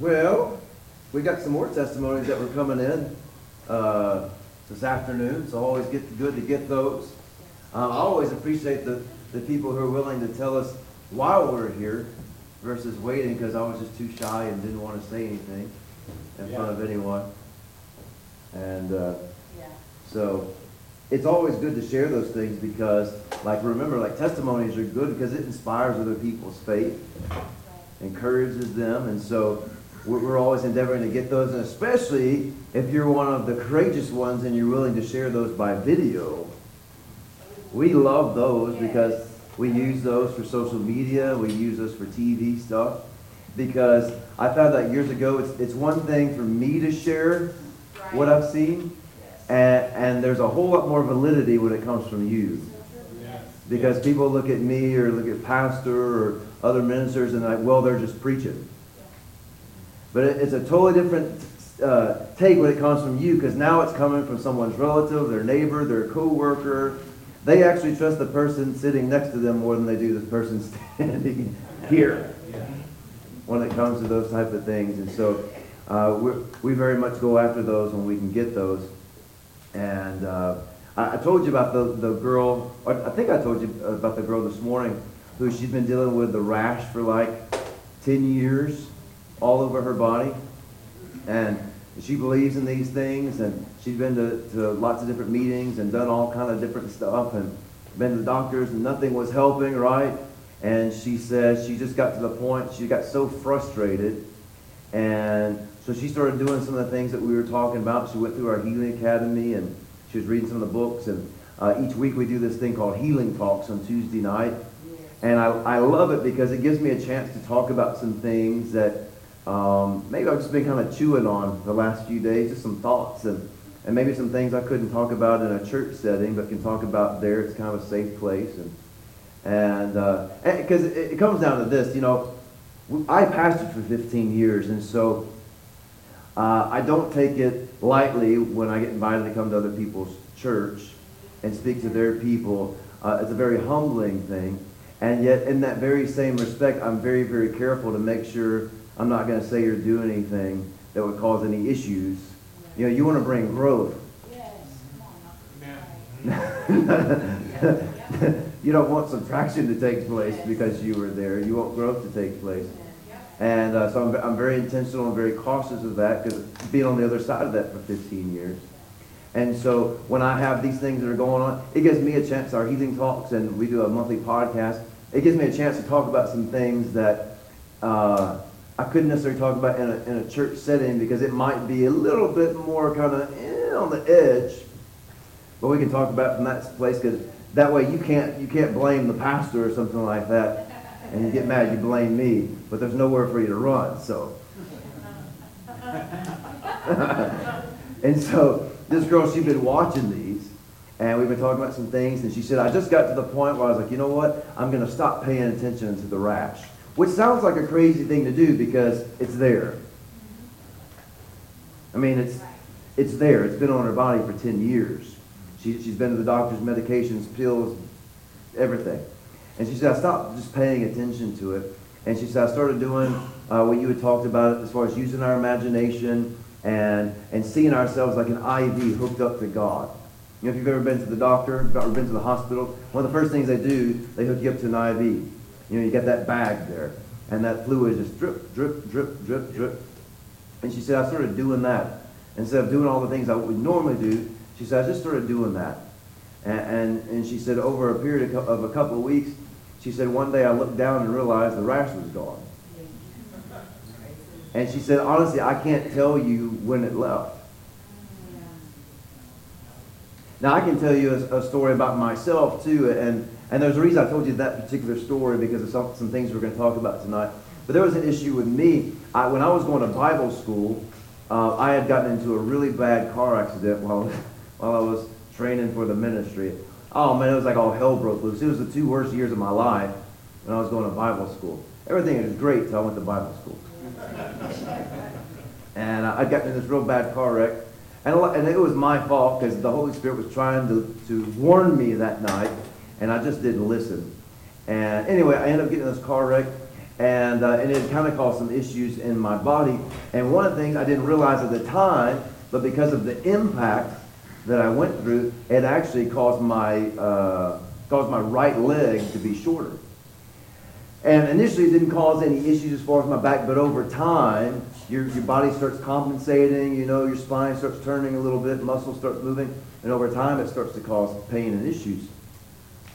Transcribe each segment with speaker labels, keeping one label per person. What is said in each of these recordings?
Speaker 1: Well, we got some more testimonies that were coming in uh, this afternoon, so always get good to get those. Um, I always appreciate the, the people who are willing to tell us while we're here versus waiting because I was just too shy and didn't want to say anything in front of anyone. And uh,
Speaker 2: Yeah.
Speaker 1: so it's always good to share those things because, like, remember, like, testimonies are good because it inspires other people's faith, encourages them, and so we're, we're always endeavoring to get those, and especially if you're one of the courageous ones and you're willing to share those by video. We love those because we use those for social media, we use those for TV stuff. Because I found that years ago, it's, it's one thing for me to share what I've seen, and, and there's a whole lot more validity when it comes from you. Because people look at me or look at pastor or other ministers and like, well, they're just preaching. But it, it's a totally different uh, take when it comes from you because now it's coming from someone's relative, their neighbor, their coworker. They actually trust the person sitting next to them more than they do the person standing here when it comes to those type of things. And so uh, we very much go after those when we can get those. And uh, I, I told you about the, the girl, I think I told you about the girl this morning who she's been dealing with the rash for like 10 years all over her body. And she believes in these things and she's been to, to lots of different meetings and done all kind of different stuff and been to the doctors and nothing was helping, right? And she says she just got to the point, she got so frustrated. And so she started doing some of the things that we were talking about. She went through our Healing Academy and she was reading some of the books. And uh, each week we do this thing called Healing Talks on Tuesday night. And I, I love it because it gives me a chance to talk about some things that um, maybe I've just been kind of chewing on the last few days, just some thoughts and, and maybe some things I couldn't talk about in a church setting, but can talk about there. It's kind of a safe place. And and because it, it comes down to this, you know, I pastored for 15 years, and so uh, I don't take it lightly when I get invited to come to other people's church and speak to their people. Uh, it's a very humbling thing. And yet, in that very same respect, I'm very, very careful to make sure I'm not going to say or do anything that would cause any issues. You know, you want to bring growth.
Speaker 2: Yes, come on. Right.
Speaker 1: you don't want subtraction to take place because you were there. You want growth to take place. And uh, so I'm, I'm very intentional and very cautious of that because being on the other side of that for 15 years. And so when I have these things that are going on, it gives me a chance, our healing talks, and we do a monthly podcast, it gives me a chance to talk about some things that uh, I couldn't necessarily talk about in a, in a church setting because it might be a little bit more kind of eh, on the edge. But we can talk about from that place because that way you can't, you can't blame the pastor or something like that and you get mad, you blame me, but there's nowhere for you to run, so. and so this girl, she'd been watching these, and we've been talking about some things, and she said, I just got to the point where I was like, you know what? I'm going to stop paying attention to the rash. Which sounds like a crazy thing to do because it's there. I mean, it's, it's there. It's been on her body for 10 years. She, she's been to the doctor's medications, pills, everything. And she said, I stopped just paying attention to it. And she said, I started doing uh, what you had talked about as far as using our imagination and, and seeing ourselves like an IV hooked up to God. You know, if you've ever been to the doctor or been to the hospital, one of the first things they do, they hook you up to an IV. You know, you get that bag there, and that fluid just drip, drip, drip, drip, drip. And she said, I started doing that. Instead of doing all the things I would normally do, she said, I just started doing that. And, and, and she said, over a period of, of a couple of weeks, she said, one day I looked down and realized the rash was gone. And she said, honestly, I can't tell you when it left. Now, I can tell you a, a, story about myself, too, and, and there's a reason I told you that particular story because of some, some things we're going to talk about tonight. But there was an issue with me. I, when I was going to Bible school, uh, I had gotten into a really bad car accident while, while I was training for the ministry. Oh, man, it was like all hell broke loose. It was the two worst years of my life when I was going to Bible school. Everything was great until I went to Bible school. and I got in this real bad car wreck. And, and it was my fault because the Holy Spirit was trying to, to warn me that night, and I just didn't listen. And anyway, I ended up getting this car wreck, And, uh, and it kind of caused some issues in my body. And one of the things I didn't realize at the time, but because of the impact that I went through, it actually caused my, uh, caused my right leg to be shorter. And initially it didn't cause any issues as far as my back, but over time, your, your body starts compensating, you know, your spine starts turning a little bit, muscles start moving, and over time it starts to cause pain and issues.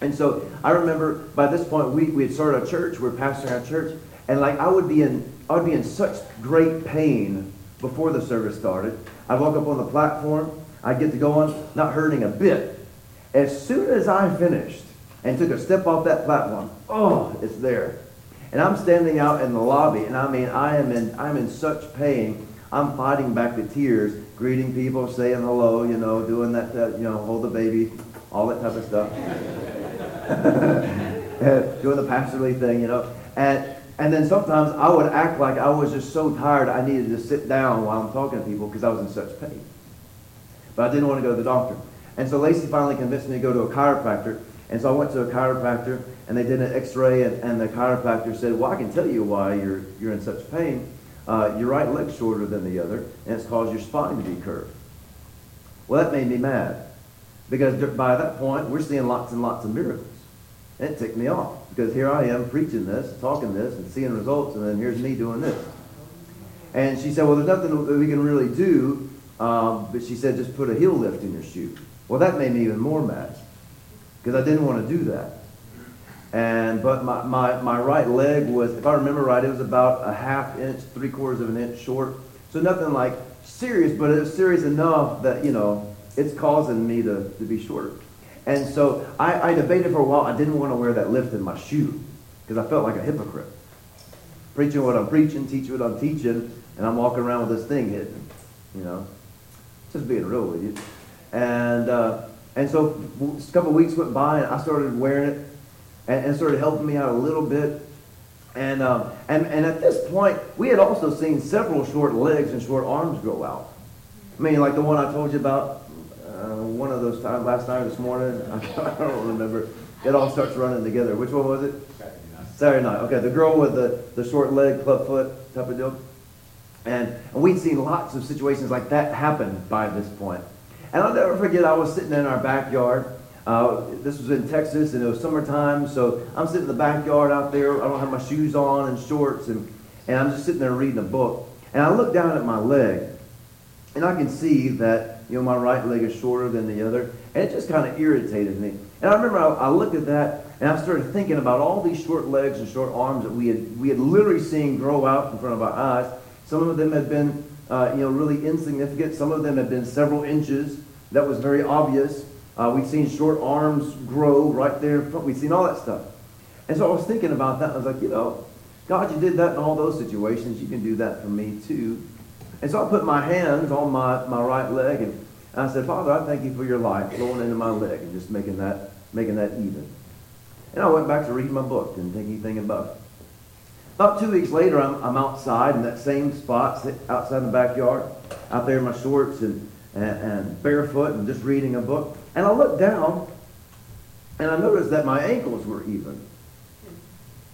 Speaker 1: And so I remember by this point we, we had started a church, we are pastoring our church, and like I would be in I would be in such great pain before the service started. I'd walk up on the platform, I'd get to go on, not hurting a bit. As soon as I finished and took a step off that platform, oh, it's there. And I'm standing out in the lobby, and I mean I am in I'm in such pain. I'm fighting back the tears, greeting people, saying hello, you know, doing that, uh, you know, hold the baby, all that type of stuff. doing the pastorly thing, you know. And, and then sometimes I would act like I was just so tired I needed to sit down while I'm talking to people because I was in such pain. But I didn't want to go to the doctor. And so Lacey finally convinced me to go to a chiropractor. And so I went to a chiropractor and they did an x-ray and, and the chiropractor said, well, I can tell you why you're, you're in such pain. Uh, your right leg's shorter than the other and it's caused your spine to be curved. Well, that made me mad because by that point, we're seeing lots and lots of miracles. It ticked me off because here I am preaching this, talking this, and seeing results, and then here's me doing this. And she said, well, there's nothing that we can really do, um, but she said, just put a heel lift in your shoe. Well, that made me even more mad because I didn't want to do that. And but my, my, my right leg was, if I remember right, it was about a half inch, three quarters of an inch short. So nothing like serious, but it was serious enough that, you know, it's causing me to, to be shorter. And so I, I debated for a while. I didn't want to wear that lift in my shoe because I felt like a hypocrite. Preaching what I'm preaching, teaching what I'm teaching, and I'm walking around with this thing hidden, you know. Just being real with you. And, uh, and so a couple weeks went by and I started wearing it and, and started helping me out a little bit. And, um, and, and at this point, we had also seen several short legs and short arms grow out. I mean, like the one I told you about uh, one of those times, last night or this morning, I don't remember. It all starts running together. Which one was it? Saturday night. Saturday night. Okay, the girl with the, the short leg, club foot type of deal. And, and we'd seen lots of situations like that happen by this point. And I'll never forget, I was sitting in our backyard. Uh, this was in Texas, and it was summertime, so I'm sitting in the backyard out there. I don't have my shoes on and shorts, and, and I'm just sitting there reading a book. And I look down at my leg, and I can see that you know, my right leg is shorter than the other. And it just kind of irritated me. And I remember I, I, looked at that and I started thinking about all these short legs and short arms that we had, we had literally seen grow out in front of our eyes. Some of them had been, uh, you know, really insignificant. Some of them had been several inches. That was very obvious. Uh, we'd seen short arms grow right there. We'd seen all that stuff. And so I was thinking about that. I was like, you know, God, you did that in all those situations. You can do that for me too. And so I put my hands on my, my right leg and I said, Father, I thank you for your life flowing into my leg and just making that, making that even. And I went back to read my book, didn't think anything about it. About two weeks later, I'm, I'm outside in that same spot, outside in the backyard, out there in my shorts and, and, and barefoot and just reading a book. And I looked down and I noticed that my ankles were even.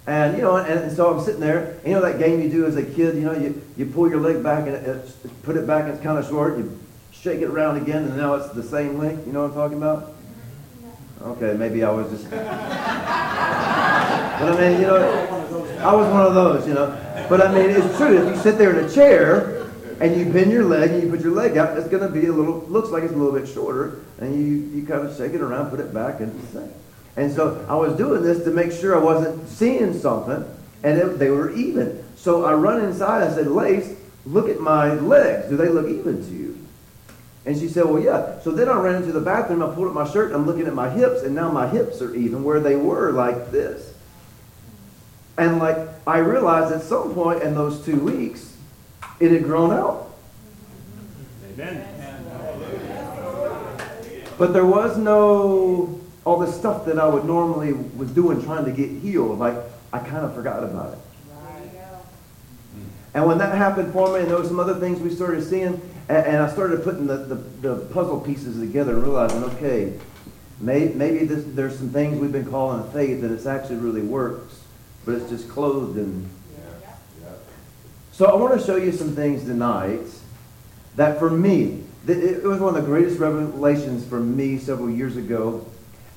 Speaker 1: And, you know, and, so I'm sitting there. You know that game you do as a kid, you know, you, you pull your leg back and it, it, put it back and it's kind of short. You shake it around again and now it's the same length. You know what I'm talking about? Okay, maybe I was just... but I mean, you know, I was one of those, you know. But I mean, it's true. If you sit there in a chair and you bend your leg and you put your leg out, it's going to be a little, looks like it's a little bit shorter. And you, you kind of shake it around, put it back, and it's the same. And so I was doing this to make sure I wasn't seeing something, and it, they were even. So I run inside. I said, Lace, look at my legs. Do they look even to you? And she said, well, yeah. So then I ran into the bathroom. I pulled up my shirt. I'm looking at my hips, and now my hips are even where they were like this. And like I realized at some point in those two weeks, it had grown out. Amen. But there was no all the stuff that I would normally was doing trying to get healed. Like I kind of forgot about it. And when that happened for me, and there was some other things we started seeing, and, and I started putting the, the, the, puzzle pieces together and realizing, okay, may, maybe this, there's some things we've been calling a faith that it's actually really works, but it's just clothed in So I want to show you some things tonight that for me, it was one of the greatest revelations for me several years ago.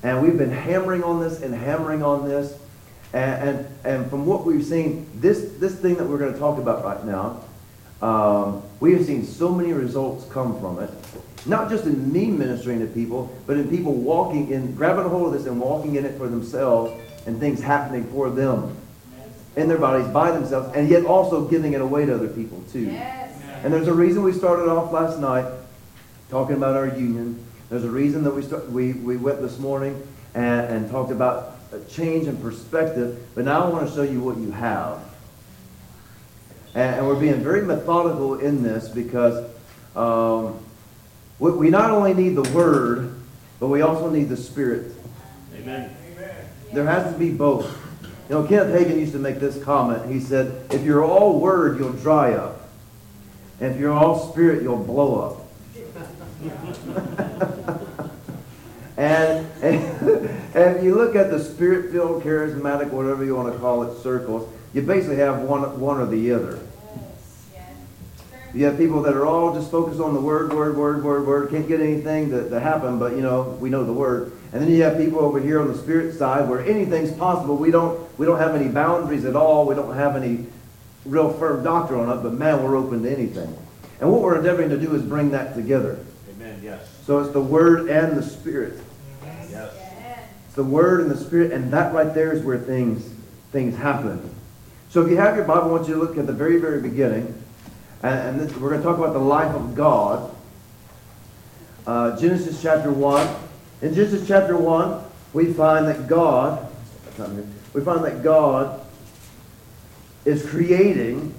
Speaker 1: And we've been hammering on this and hammering on this. And, and, and from what we've seen, this, this thing that we're going to talk about right now, um, we have seen so many results come from it. Not just in me ministering to people, but in people walking in, grabbing a hold of this and walking in it for themselves and things happening for them in their bodies by themselves, and yet also giving it away to other people too.
Speaker 2: Yes.
Speaker 1: And there's a reason we started off last night talking about our union. There's a reason that we start, we, we went this morning and, and talked about a change in perspective. But now I want to show you what you have. And, and we're being very methodical in this because um, we, we not only need the Word, but we also need the Spirit.
Speaker 3: Amen.
Speaker 1: There has to be both. You know, Kenneth Hagin used to make this comment. He said, if you're all Word, you'll dry up. And if you're all Spirit, you'll blow up. and, and, and you look at the spirit-filled, charismatic, whatever you want to call it, circles, you basically have one, one or the other. You have people that are all just focused on the word, word, word, word, word, can't get anything to, to happen, but you know, we know the word. And then you have people over here on the spirit side where anything's possible. We don't, we don't have any boundaries at all. We don't have any real firm doctrine on it, but man, we're open to anything. And what we're endeavoring to do is bring that together.
Speaker 3: Amen. Yes.
Speaker 1: So it's the Word and the Spirit.
Speaker 3: Yes.
Speaker 1: It's the Word and the Spirit, and that right there is where things things happen. So if you have your Bible, I want you to look at the very, very beginning. And, and this, we're going to talk about the life of God. Uh, Genesis chapter 1. In Genesis chapter 1, we find that God, we find that God is creating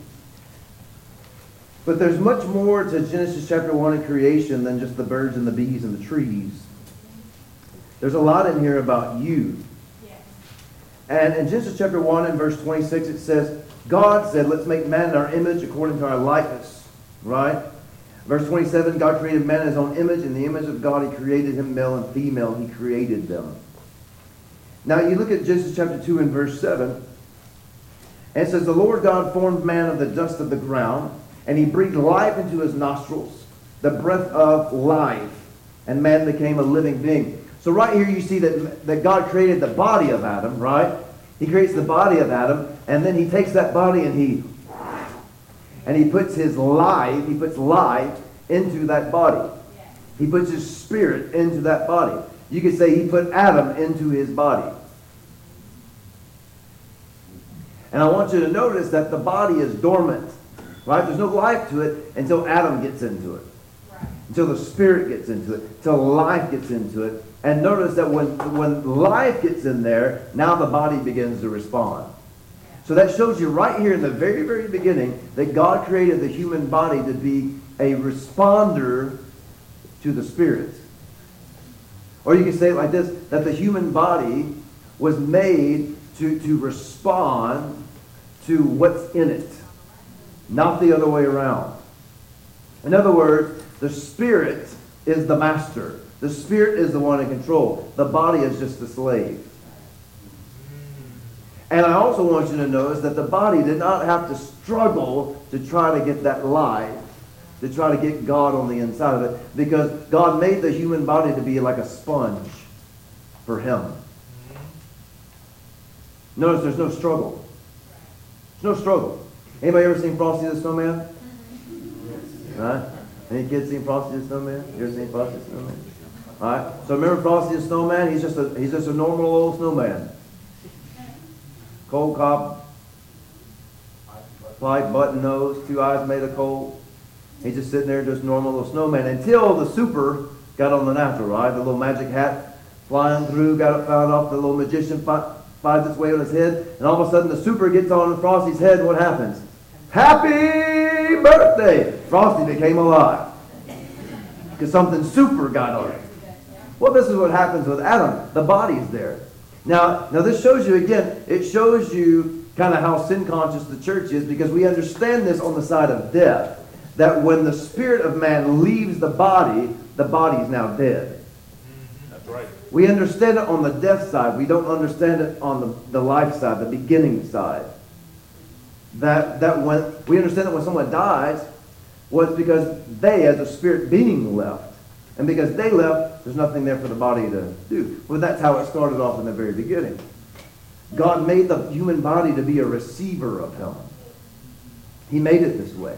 Speaker 1: but there's much more to Genesis chapter 1 and creation than just the birds and the bees and the trees. There's a lot in here about you. And in Genesis chapter 1 and verse 26, it says, God said, let's make man in our image according to our likeness. Right? Verse 27, God created man in his own image. In the image of God, he created him, male and female. He created them. Now, you look at Genesis chapter 2 and verse 7, and it says, The Lord God formed man of the dust of the ground and he breathed life into his nostrils, the breath of life, and man became a living being. So right here you see that, that God created the body of Adam, right? He creates the body of Adam, and then he takes that body and he and he puts his life, he puts life into that body. He puts his spirit into that body. You could say he put Adam into his body. And I want you to notice that the body is dormant. Right? There's no life to it until Adam gets into it. Right. Until the Spirit gets into it. Until life gets into it. And notice that when, when life gets in there, now the body begins to respond. So that shows you right here in the very, very beginning that God created the human body to be a responder to the Spirit. Or you can say it like this, that the human body was made to, to respond to what's in it not the other way around. In other words, the Spirit is the master. The Spirit is the one in control. The body is just the slave. And I also want you to notice that the body did not have to struggle to try to get that life, to try to get God on the inside of it, because God made the human body to be like a sponge for Him. Notice there's no struggle. There's no struggle. Anybody ever seen Frosty the Snowman? Mm-hmm. Right? Any kids seen Frosty the Snowman? You ever seen Frosty the Snowman? All right. So remember Frosty the Snowman? He's just a he's just a normal old snowman. Cold cop, white button nose, two eyes made of coal. He's just sitting there, just normal little snowman until the super got on the natural, right? The little magic hat flying through, got it found off. The little magician finds its way on his head, and all of a sudden the super gets on Frosty's head. What happens? Happy birthday! Frosty became alive. Because something super got on it. Well, this is what happens with Adam. The body's there. Now, now this shows you again, it shows you kind of how sin conscious the church is because we understand this on the side of death. That when the spirit of man leaves the body, the body is now dead.
Speaker 3: That's right.
Speaker 1: We understand it on the death side. We don't understand it on the, the life side, the beginning side. That, that when, we understand that when someone dies, was because they, as a spirit being, left. And because they left, there's nothing there for the body to do. Well, that's how it started off in the very beginning. God made the human body to be a receiver of Him. He made it this way.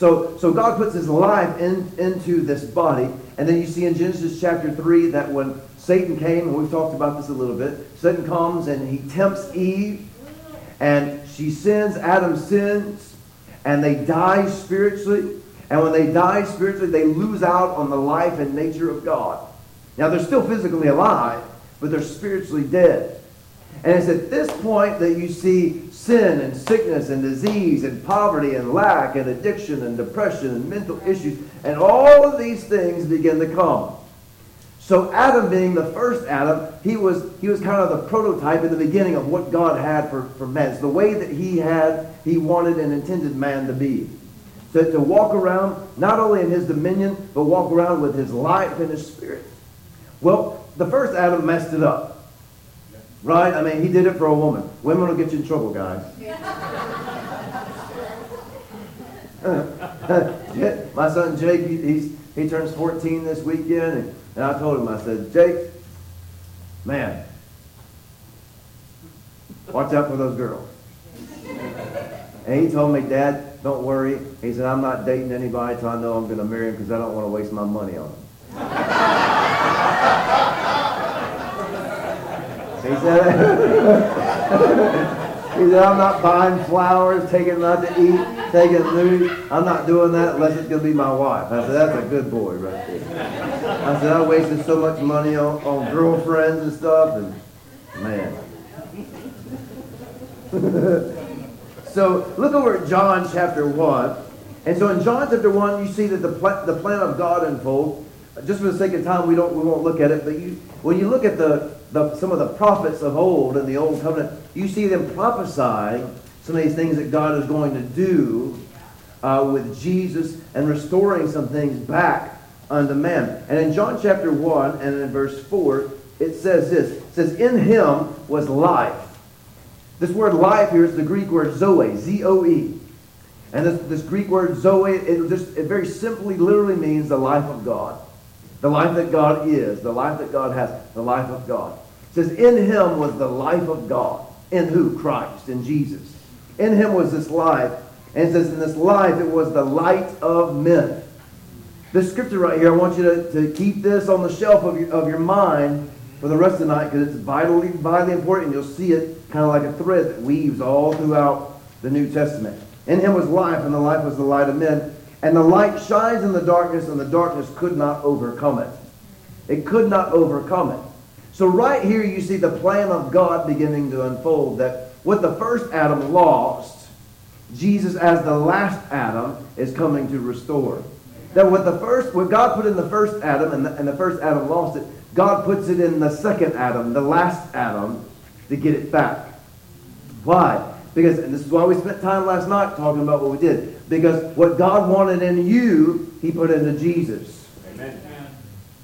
Speaker 1: So, so God puts his life in, into this body. And then you see in Genesis chapter 3 that when Satan came, and we've talked about this a little bit, Satan comes and he tempts Eve, and she sins, Adam sins, and they die spiritually. And when they die spiritually, they lose out on the life and nature of God. Now, they're still physically alive, but they're spiritually dead. And it's at this point that you see sin and sickness and disease and poverty and lack and addiction and depression and mental issues. And all of these things begin to come. So Adam being the first Adam, he was, he was kind of the prototype in the beginning of what God had for, for man. It's the way that he had, he wanted and intended man to be. So to walk around, not only in his dominion, but walk around with his life and his spirit. Well, the first Adam messed it up. Right? I mean, he did it for a woman. Women will get you in trouble, guys. My son Jake, he, he's, he turns 14 this weekend, and, and I told him, I said, Jake, man, watch out for those girls. And he told me, Dad, don't worry. He said, I'm not dating anybody until I know I'm going to marry him because I don't want to waste my money on him. He said, he said, I'm not buying flowers, taking out to eat, taking food. I'm not doing that unless it's going to be my wife. I said, that's a good boy right there. I said, I wasted so much money on, on girlfriends and stuff, and man. so look over at John chapter 1. And so in John chapter 1, you see that the, pl- the plan of God unfolds. Just for the sake of time, we, don't, we won't look at it, but you, when you look at the the, some of the prophets of old in the Old Covenant, you see them prophesying some of these things that God is going to do uh, with Jesus and restoring some things back unto man. And in John chapter 1 and in verse 4, it says this. It says, In him was life. This word life here is the Greek word zoe, Z-O-E. And this, this Greek word zoe, it, just, it very simply literally means the life of God. The life that God is, the life that God has, the life of God. It says, in him was the life of God. In who? Christ, in Jesus. In him was this life. And it says, in this life, it was the light of men. This scripture right here, I want you to, to keep this on the shelf of your, of your mind for the rest of the night because it's vitally, vitally important. You'll see it kind of like a thread that weaves all throughout the New Testament. In him was life, and the life was the light of men. And the light shines in the darkness, and the darkness could not overcome it. It could not overcome it. So right here you see the plan of God beginning to unfold that what the first Adam lost, Jesus as the last Adam is coming to restore. That what the first, what God put in the first Adam and the, and the first Adam lost it, God puts it in the second Adam, the last Adam, to get it back. Why? Because, and this is why we spent time last night talking about what we did. Because what God wanted in you, He put into Jesus.
Speaker 3: Amen.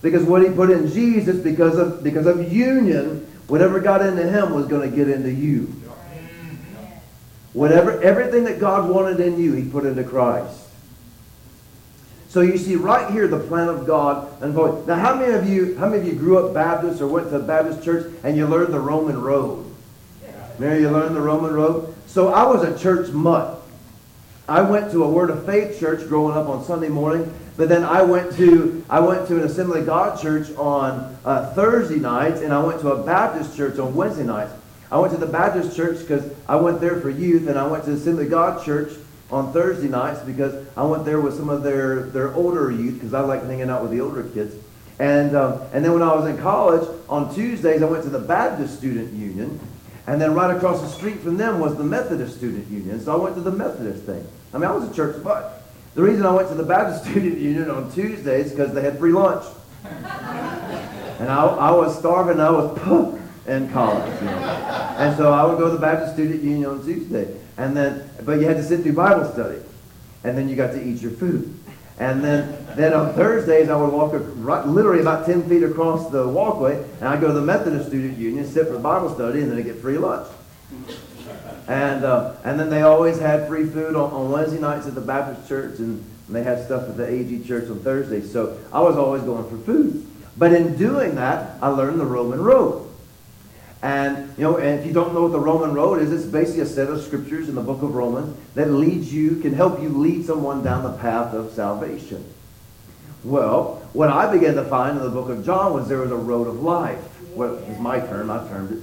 Speaker 1: Because what He put in Jesus, because of because of union, whatever got into Him was going to get into you. Whatever, everything that God wanted in you, He put into Christ. So you see right here the plan of God unfolding. Now, how many of you, how many of you grew up Baptist or went to a Baptist church and you learned the Roman road? Mary, you learned the Roman road? So I was a church mutt. I went to a Word of Faith church growing up on Sunday morning, but then I went to I went to an Assembly of God church on uh, Thursday nights, and I went to a Baptist church on Wednesday nights. I went to the Baptist church because I went there for youth, and I went to the Assembly God church on Thursday nights because I went there with some of their, their older youth because I like hanging out with the older kids. And, um, and then when I was in college, on Tuesdays, I went to the Baptist Student Union. And then right across the street from them was the Methodist Student Union. So I went to the Methodist thing. I mean, I was a church but The reason I went to the Baptist Student Union on Tuesdays is because they had free lunch. And I, I was starving. I was in college. You know. And so I would go to the Baptist Student Union on Tuesday. And then, but you had to sit through Bible study. And then you got to eat your food. And then, then on Thursdays, I would walk right, literally about 10 feet across the walkway, and I'd go to the Methodist Student Union, sit for Bible study, and then I'd get free lunch. And, uh, and then they always had free food on, on Wednesday nights at the Baptist church, and they had stuff at the AG church on Thursday. So I was always going for food. But in doing that, I learned the Roman road. And, you know, and if you don't know what the Roman road is, it's basically a set of scriptures in the book of Romans that leads you, can help you lead someone down the path of salvation. Well, what I began to find in the book of John was there was a road of life. Well, it's my term, I termed it.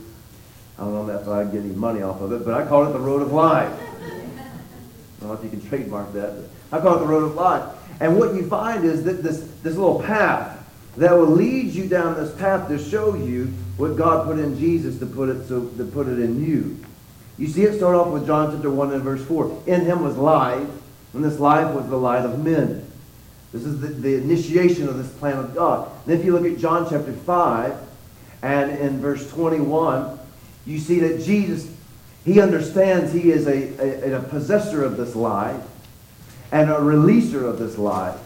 Speaker 1: I don't know if I get any money off of it, but I call it the road of life. I don't know if you can trademark that, but I call it the road of life. And what you find is that this, this little path that will lead you down this path to show you what God put in Jesus to put it so to put it in you. You see it start off with John chapter 1 and verse 4. In him was life, and this life was the light of men. This is the, the initiation of this plan of God. And if you look at John chapter 5 and in verse 21, you see that Jesus, he understands he is a, a, a possessor of this life and a releaser of this life.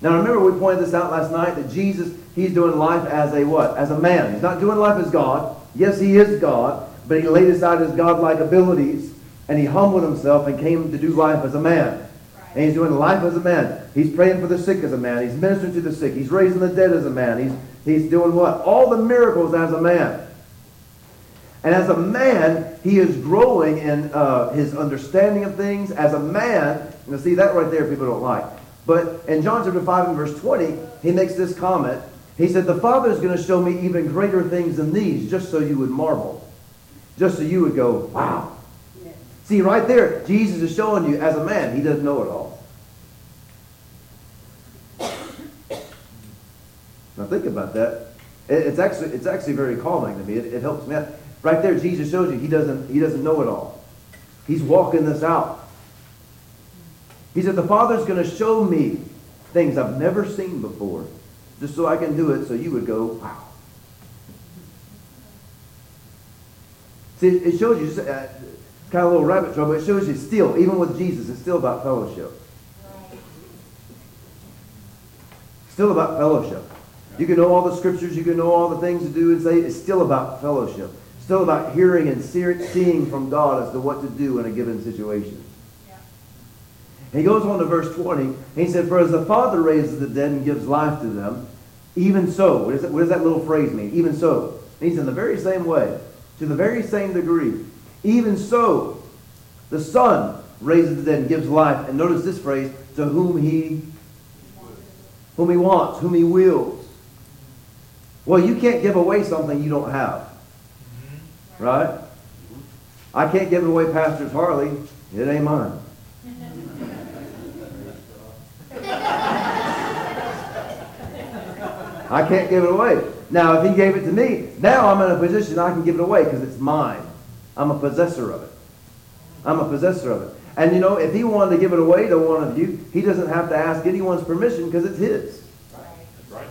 Speaker 1: Now remember, we pointed this out last night that Jesus, he's doing life as a what? As a man. He's not doing life as God. Yes, he is God, but he laid aside his godlike abilities and he humbled himself and came to do life as a man. And he's doing life as a man. He's praying for the sick as a man. He's ministering to the sick. He's raising the dead as a man. He's, he's doing what? All the miracles as a man. And as a man, he is growing in uh, his understanding of things. As a man, you see that right there people don't like. But in John chapter 5 and verse 20, he makes this comment. He said, The Father is going to show me even greater things than these, just so you would marvel. Just so you would go, wow. Yes. See, right there, Jesus is showing you, as a man, he doesn't know it all. now think about that. It's actually, it's actually very calming to me. It, it helps me out. Right there, Jesus shows you he doesn't, he doesn't know it all. He's walking this out. He said, the Father's going to show me things I've never seen before, just so I can do it so you would go, wow. See, it shows you, uh, kind of a little rabbit trail, but it shows you still, even with Jesus, it's still about fellowship. Still about fellowship. You can know all the scriptures, you can know all the things to do and say, it's still about fellowship. Still about hearing and seeing from God as to what to do in a given situation. He goes on to verse 20. he said, For as the Father raises the dead and gives life to them, even so. What, is that, what does that little phrase mean? Even so. Means in the very same way, to the very same degree. Even so, the Son raises the dead and gives life. And notice this phrase, to whom he whom he wants, whom he wills. Well, you can't give away something you don't have. Right? I can't give it away Pastor's Harley. It ain't mine. I can't give it away. Now, if he gave it to me, now I'm in a position I can give it away because it's mine. I'm a possessor of it. I'm a possessor of it. And you know, if he wanted to give it away to one of you, he doesn't have to ask anyone's permission because it's his.
Speaker 3: That's right.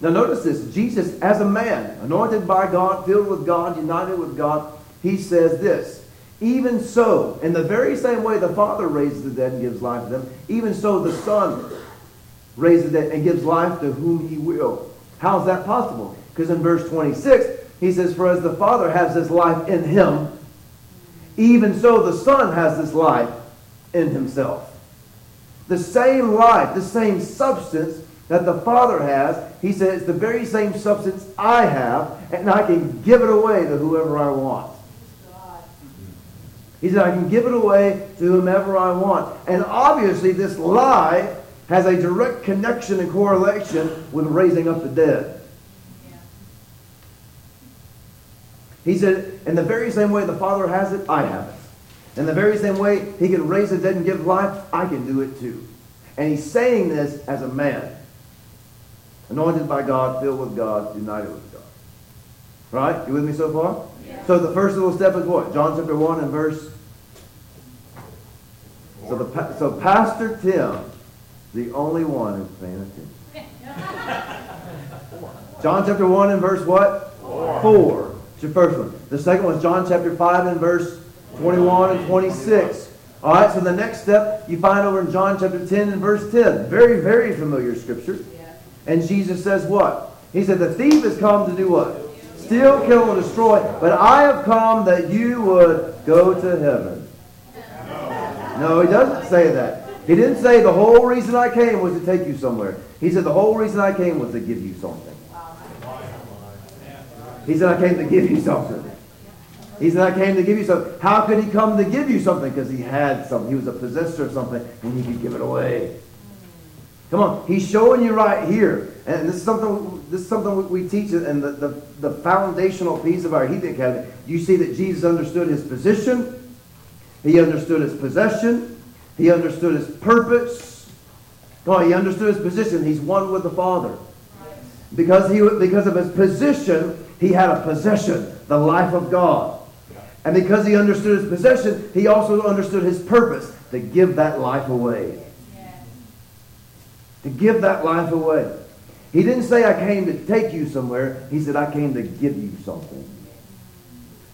Speaker 1: Now notice this. Jesus, as a man, anointed by God, filled with God, united with God, he says this. Even so, in the very same way the Father raises the dead and gives life to them, even so the Son raises the dead and gives life to whom he will. How is that possible? Because in verse 26, he says, For as the Father has this life in him, even so the Son has this life in himself. The same life, the same substance that the Father has, he says, it's the very same substance I have, and I can give it away to whoever I want. He said, I can give it away to whomever I want. And obviously, this lie has a direct connection and correlation with raising up the dead. He said, in the very same way the Father has it, I have it. In the very same way he can raise the dead and give life, I can do it too. And he's saying this as a man. Anointed by God, filled with God, united with God. Right? You with me so far? Yeah. So the first little step is what? John chapter 1 and verse. So, the, so Pastor Tim the only one who's paying attention. John chapter 1 and verse what? 4. Four. It's your first one. The second one is John chapter 5 and verse 21 and 26. All right, so the next step you find over in John chapter 10 and verse 10. Very, very familiar scripture. And Jesus says what? He said, the thief has come to do what? steal, kill, and destroy. But I have come that you would go to heaven. No, he doesn't say that. He didn't say the whole reason I came was to take you somewhere. He said the whole reason I came was to give you something. He said I came to give you something. He said I came to give you something. How could he come to give you something? Because he had something. He was a possessor of something and he could give it away. Come on, he's showing you right here, and this is something. This is something we teach, and the, the, the foundational piece of our Healing Academy. You see that Jesus understood his position, he understood his possession, he understood his purpose. Come on, he understood his position. He's one with the Father. Because he because of his position, he had a possession, the life of God. And because he understood his possession, he also understood his purpose to give that life away to give that life away. He didn't say, I came to take you somewhere. He said, I came to give you something.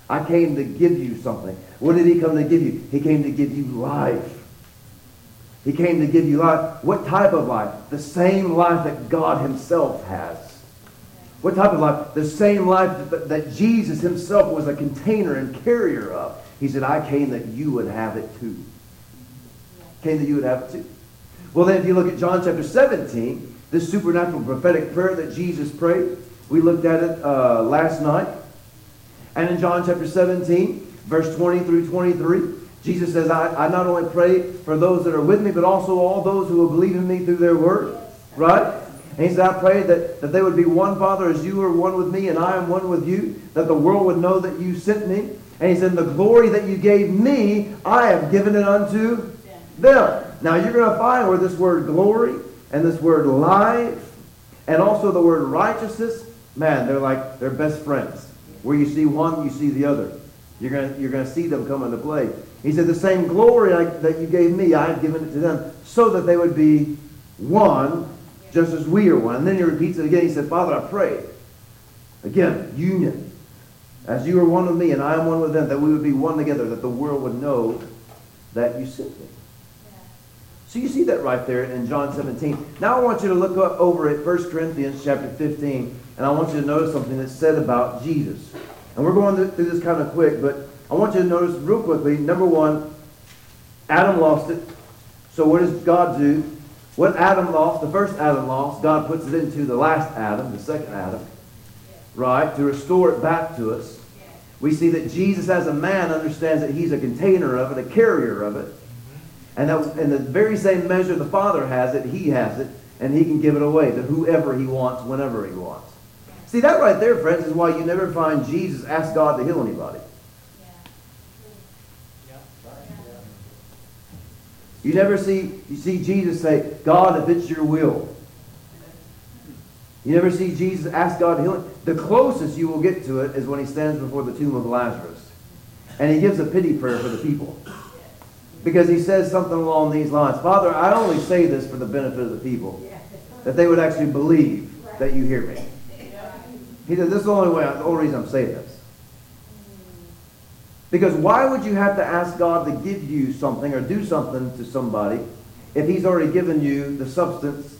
Speaker 1: I came to give you something. What did he come to give you? He came to give you life. He came to give you life. What type of life? The same life that God himself has. What type of life? The same life that, that Jesus himself was a container and carrier of. He said, I came that you would have it too. Came that you would have it too. Well, then, if you look at John chapter 17, this supernatural prophetic prayer that Jesus prayed, we looked at it uh, last night. And in John chapter 17, verse 20 through 23, Jesus says, I, I not only pray for those that are with me, but also all those who will believe in me through their word. Right? And he said, I pray that, that they would be one, Father, as you are one with me and I am one with you, that the world would know that you sent me. And he said, the glory that you gave me, I have given it unto them. Now you're going to find where this word glory and this word life and also the word righteousness, man, they're like they're best friends. Where you see one, you see the other. You're going to, you're going to see them come into play. He said, the same glory I, that you gave me, I have given it to them, so that they would be one, just as we are one. And then he repeats it again. He said, Father, I pray. Again, union. As you are one with me and I am one with them, that we would be one together, that the world would know that you sent me. So you see that right there in John 17. Now I want you to look over at 1 Corinthians chapter 15, and I want you to notice something that's said about Jesus. And we're going through this kind of quick, but I want you to notice real quickly, number one, Adam lost it. So what does God do? What Adam lost, the first Adam lost, God puts it into the last Adam, the second Adam, right, to restore it back to us. We see that Jesus as a man understands that he's a container of it, a carrier of it. And that, the very same measure the Father has it, He has it, and He can give it away to whoever He wants, whenever He wants. See, that right there, friends, is why you never find Jesus ask God to heal anybody. You never see you see Jesus say, God, if it's your will. You never see Jesus ask God to heal him. The closest you will get to it is when he stands before the tomb of Lazarus. And he gives a pity prayer for the people because he says something along these lines. Father, I only say this for the benefit of the people, that they would actually believe that you hear me. He said, this is the only way, the only reason I'm saying this. Because why would you have to ask God to give you something or do something to somebody if he's already given you the substance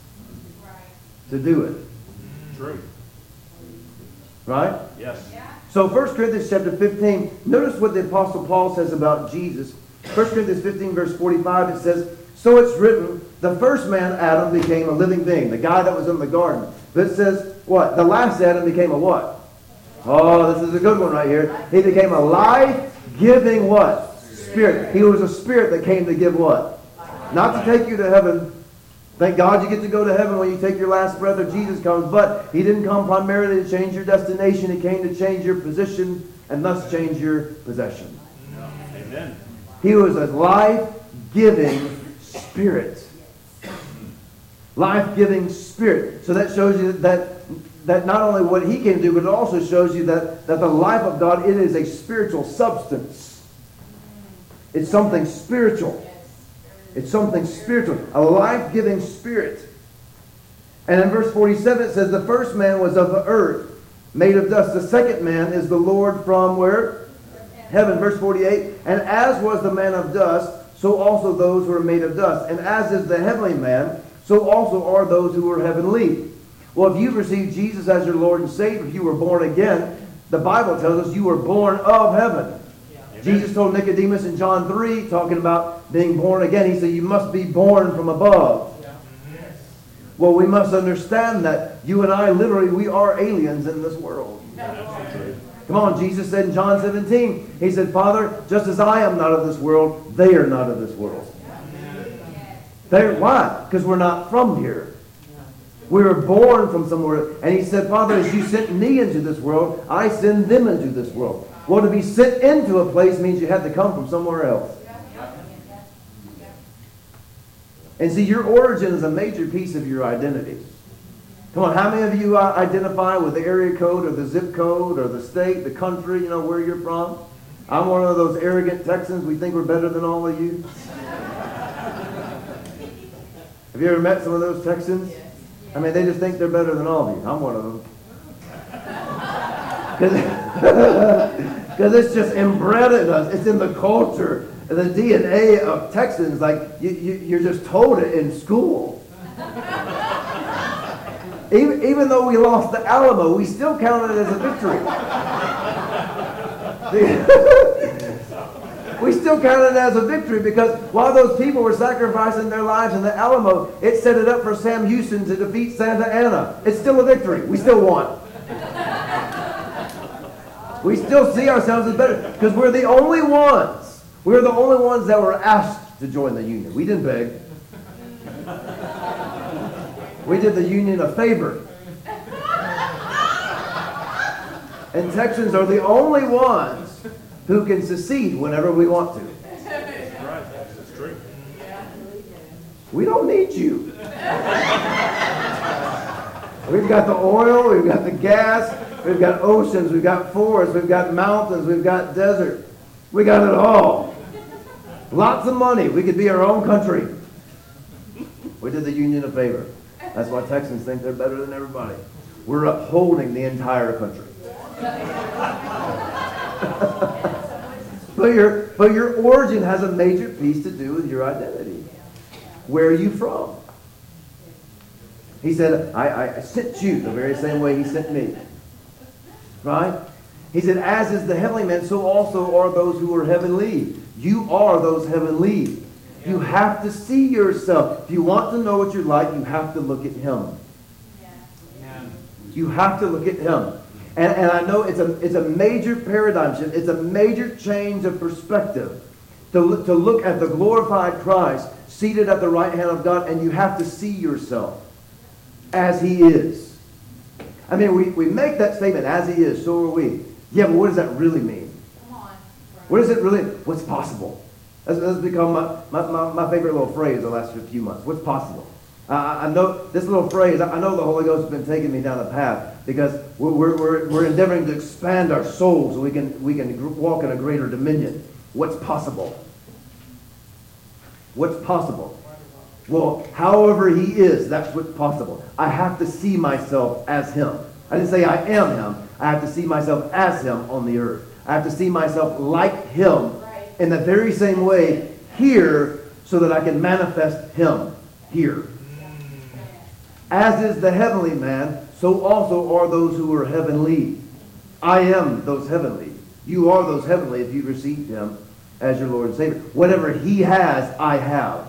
Speaker 1: to do it?
Speaker 3: True.
Speaker 1: Right?
Speaker 3: Yes.
Speaker 1: So 1 Corinthians chapter 15, notice what the Apostle Paul says about Jesus 1 Corinthians 15, verse 45, it says, So it's written, the first man, Adam, became a living being, the guy that was in the garden. But it says, what? The last Adam became a what? Oh, this is a good one right here. He became a life-giving what? Spirit. He was a spirit that came to give what? Not to take you to heaven. Thank God you get to go to heaven when you take your last breath or Jesus comes. But he didn't come primarily to change your destination. He came to change your position and thus change your possession.
Speaker 3: Amen.
Speaker 1: He was a life-giving spirit. Life-giving spirit. So that shows you that that not only what he can do, but it also shows you that, that the life of God, it is a spiritual substance. It's something spiritual. It's something spiritual. A life-giving spirit. And in verse 47 it says, The first man was of the earth, made of dust. The second man is the Lord from where? Heaven. Verse 48, and as was the man of dust, so also those who are made of dust. And as is the heavenly man, so also are those who are heavenly. Well, if you've received Jesus as your Lord and Savior, if you were born again, The Bible tells us you were born of heaven.
Speaker 3: Amen.
Speaker 1: Jesus told Nicodemus in John 3, talking about being born again, he said, You must be born from above. Well, we must understand that you and I, literally, we are aliens in this world. Come on, Jesus said in John 17, He said, Father, just as I am not of this world, they are not of this world. They're, why? Because we're not from here. We were born from somewhere. And He said, Father, as you sent me into this world, I send them into this world. Well, to be sent into a place means you had to come from somewhere else. And see, your origin is a major piece of your identity. Come on, how many of you uh, identify with the area code or the zip code or the state, the country, you know, where you're from? I'm one of those arrogant Texans. We think we're better than all of you. Have you ever met some of those Texans? I mean, they just think they're better than all of you. I'm one of them. Because it's just inbred in us. It's in the culture, the DNA of Texans. Like, you, you, you're just told it in school. Even, even though we lost the Alamo, we still count it as a victory. we still count it as a victory because while those people were sacrificing their lives in the Alamo, it set it up for Sam Houston to defeat Santa Anna. It's still a victory. We still won. We still see ourselves as better because we're the only ones. We're the only ones that were asked to join the union. We didn't beg. We did the union a favor. And Texans are the only ones who can secede whenever we want to.
Speaker 3: True.
Speaker 1: We don't need you. We've got the oil, we've got the gas, we've got oceans, we've got forests, we've got mountains, we've got desert. We got it all. Lots of money. We could be our own country. We did the union a favor. That's why Texans think they're better than everybody. We're upholding the entire country. but your but your origin has a major piece to do with your identity. Where are you from? He said, I, I sent you the very same way he sent me. Right? He said, as is the heavenly man, so also are those who are heavenly. You are those heavenly. You have to see yourself. If you want to know what you're like, you have to look at him. You have to look at him. And, and I know it's a, it's a major paradigm shift. It's a major change of perspective to, look- to look at the glorified Christ seated at the right hand of God, and you have to see yourself as he is. I mean, we, we make that statement, as he is, so are we. Yeah, but what does that really mean?
Speaker 2: Come on.
Speaker 1: What does it really, what's possible? That's, that's become my, my, my, my favorite little phrase the last few months. What's possible? I, know this little phrase, I know the Holy Ghost has been taking me down a path because we're, we're, we're, endeavoring to expand our souls so we can, we can walk in a greater dominion. What's possible? What's possible? Well, however he is, that's what's possible. I have to see myself as him. I didn't say I am him. I have to see myself as him on the earth. I have to see myself like him. In the very same way here so that I can manifest him here. As is the heavenly man, so also are those who are heavenly. I am those heavenly. You are those heavenly if you received him as your Lord and Savior. Whatever he has, I have.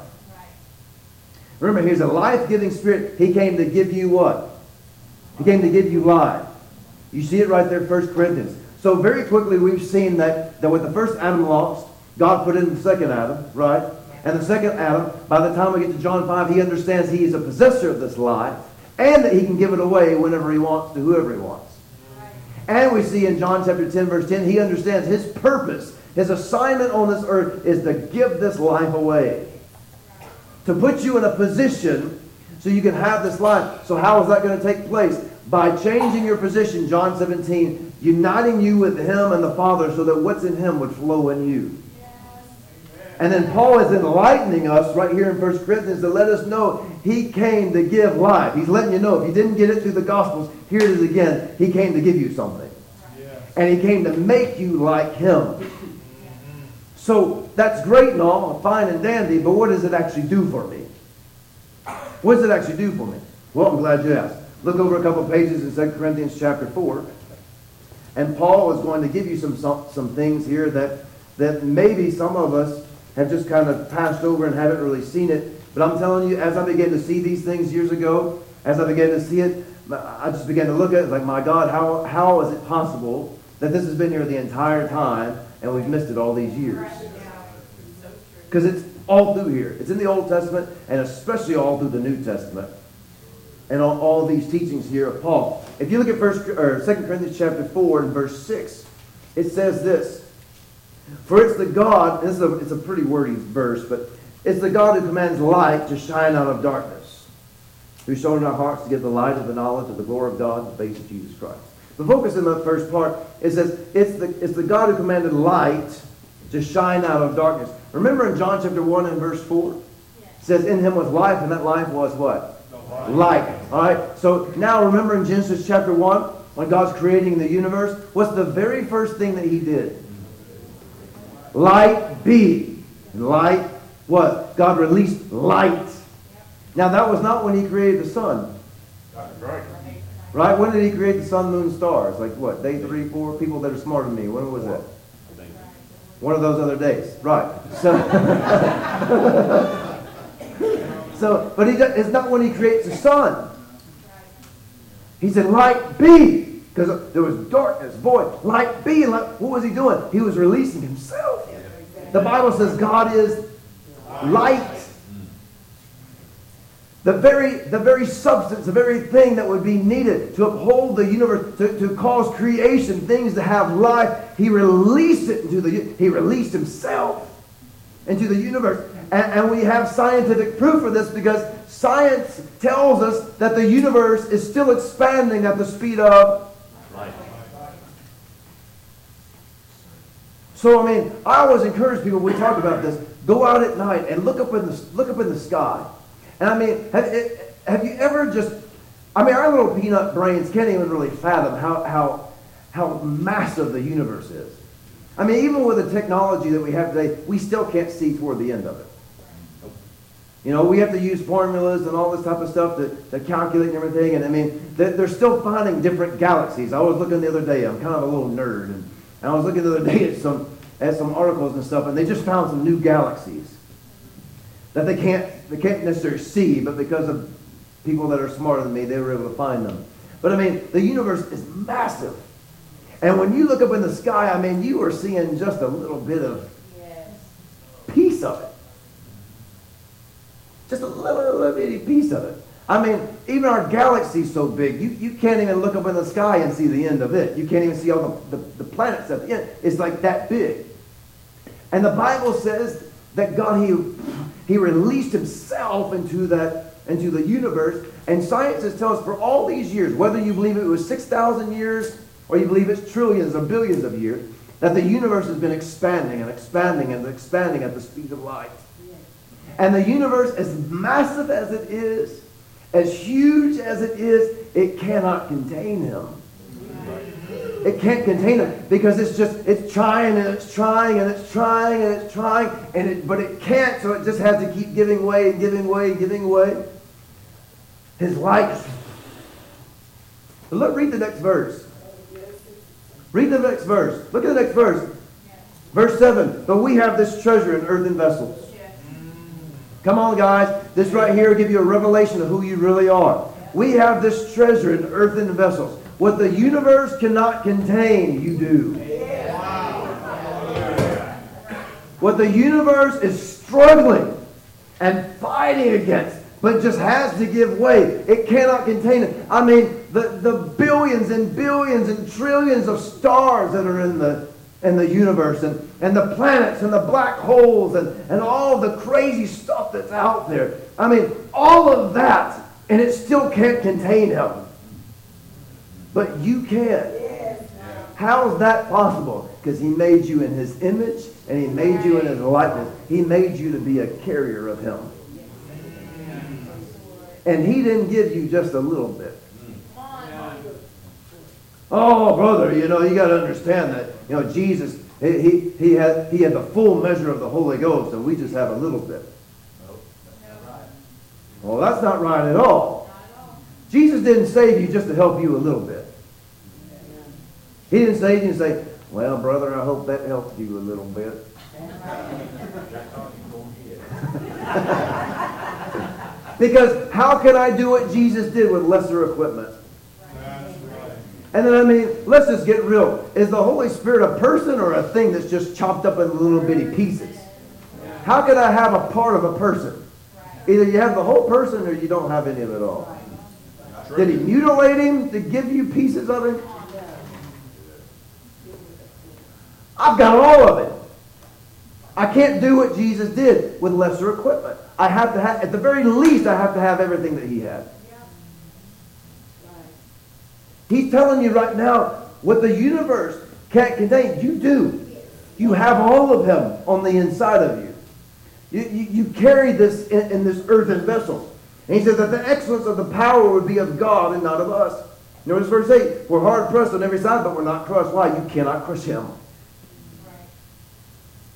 Speaker 1: Remember, he's a life-giving spirit. He came to give you what? He came to give you life. You see it right there, 1 Corinthians. So very quickly we've seen that, that with the first Adam lost, God put in the second Adam, right? And the second Adam, by the time we get to John 5, he understands he is a possessor of this life and that he can give it away whenever he wants to whoever he wants. And we see in John chapter 10, verse 10, he understands his purpose, his assignment on this earth is to give this life away. To put you in a position so you can have this life. So how is that going to take place? By changing your position, John 17, uniting you with him and the Father so that what's in him would flow in you. And then Paul is enlightening us right here in 1 Corinthians to let us know he came to give life. He's letting you know if you didn't get it through the Gospels, here it is again. He came to give you something. And he came to make you like him. So that's great and all, fine and dandy, but what does it actually do for me? What does it actually do for me? Well, I'm glad you asked. Look over a couple pages in 2 Corinthians chapter 4. And Paul is going to give you some, some, some things here that, that maybe some of us have just kind of passed over and haven't really seen it. But I'm telling you, as I began to see these things years ago, as I began to see it, I just began to look at it like, my God, how, how is it possible that this has been here the entire time and we've missed it all these years? Because it's all through here. It's in the Old Testament and especially all through the New Testament. And all, all these teachings here of Paul. If you look at first or 2 Corinthians chapter 4 and verse 6, it says this. For it's the God, this is a, it's a pretty wordy verse, but it's the God who commands light to shine out of darkness, who shone in our hearts to give the light of the knowledge of the glory of God in the face of Jesus Christ. The focus in the first part, it says, it's the, it's the God who commanded light to shine out of darkness. Remember in John chapter 1 and verse 4? It says, in him was life, and that life was what? Light. All right? So now remember in Genesis chapter 1, when God's creating the universe, what's the very first thing that he did? Light be. And light what? God released light. Now that was not when he created the sun.
Speaker 3: Right.
Speaker 1: Right? When did he create the sun, moon, stars? Like what? Day three, four? People that are smarter than me. When was that? One of those other days. Right. So, so but he does, it's not when he creates the sun. He said, light be. Because there was darkness, void. Light be. Light, what was he doing? He was releasing himself. The Bible says God is light. The very, the very substance, the very thing that would be needed to uphold the universe, to, to cause creation, things to have life, he released it into the, he released himself into the universe. And, and we have scientific proof of this because science tells us that the universe is still expanding at the speed of So I mean, I always encourage people we talk about this, go out at night and look up in the look up in the sky. And I mean, have, eh, have you ever just? I mean, our little peanut brains can't even really fathom how how how massive the universe is. I mean, even with the technology that we have today, we still can't see toward the end of it. You know, we have to use formulas and all this type of stuff to, to calculate and everything. And I mean, they're, they're still finding different galaxies. I was looking the other day. I'm kind of a little nerd, and, and I was looking the other day at some at some articles and stuff, and they just found some new galaxies that they can't they can't necessarily see, but because of people that are smarter than me, they were able to find them. But I mean, the universe is massive. And when you look up in the sky, I mean, you are seeing just a little bit of
Speaker 2: Yes.
Speaker 1: piece of it. Just a little, little bitty piece of it. I mean, even our galaxy's so big, you, you can't even look up in the sky and see the end of it. You can't even see all the, the, the planets at the end. It's like that big. And the Bible says that God, He, he released Himself into that into the universe. And scientists tell us for all these years, whether you believe it was 6,000 years or you believe it's trillions or billions of years, that the universe has been expanding and expanding and expanding at the speed of light. And the universe, as massive as it is, as huge as it is, it cannot contain him. It can't contain him because it's just it's trying and it's trying and it's trying and it's trying and it but it can't, so it just has to keep giving way and giving way and giving way. His light. Look, read the next verse. Read the next verse. Look at the next verse. Verse 7. But we have this treasure in earthen vessels. Come on, guys. This right here will give you a revelation of who you really are. We have this treasure in earthen vessels. What the universe cannot contain, you do. What the universe is struggling and fighting against, but just has to give way. It cannot contain it. I mean, the, the billions and billions and trillions of stars that are in the in the universe and, and the planets and the black holes and, and all the crazy stuff that's out there. I mean, all of that, and it still can't contain him. But you can. How is that possible? Because he made you in his image and he made you in his likeness. He made you to be a carrier of him. And he didn't give you just a little bit. Oh, brother, you know, you got to understand that, you know, Jesus, he, he, he, had, he had the full measure of the Holy Ghost, and we just have a little bit. Well, that's not right at all. Jesus didn't save you just to help you a little bit. He didn't say, he didn't say, well, brother, I hope that helped you a little bit. because how can I do what Jesus did with lesser equipment? And then, I mean, let's just get real. Is the Holy Spirit a person or a thing that's just chopped up into little bitty pieces? How can I have a part of a person? Either you have the whole person or you don't have any of it all. Did he mutilate him to give you pieces of him? I've got all of it. I can't do what Jesus did with lesser equipment. I have to have, at the very least, I have to have everything that he had. He's telling you right now what the universe can't contain. You do. You have all of him on the inside of you. You, you, you carry this in, in this earthen vessel. And he says that the excellence of the power would be of God and not of us. Notice verse 8. We're hard pressed on every side, but we're not crushed. Why? You cannot crush him.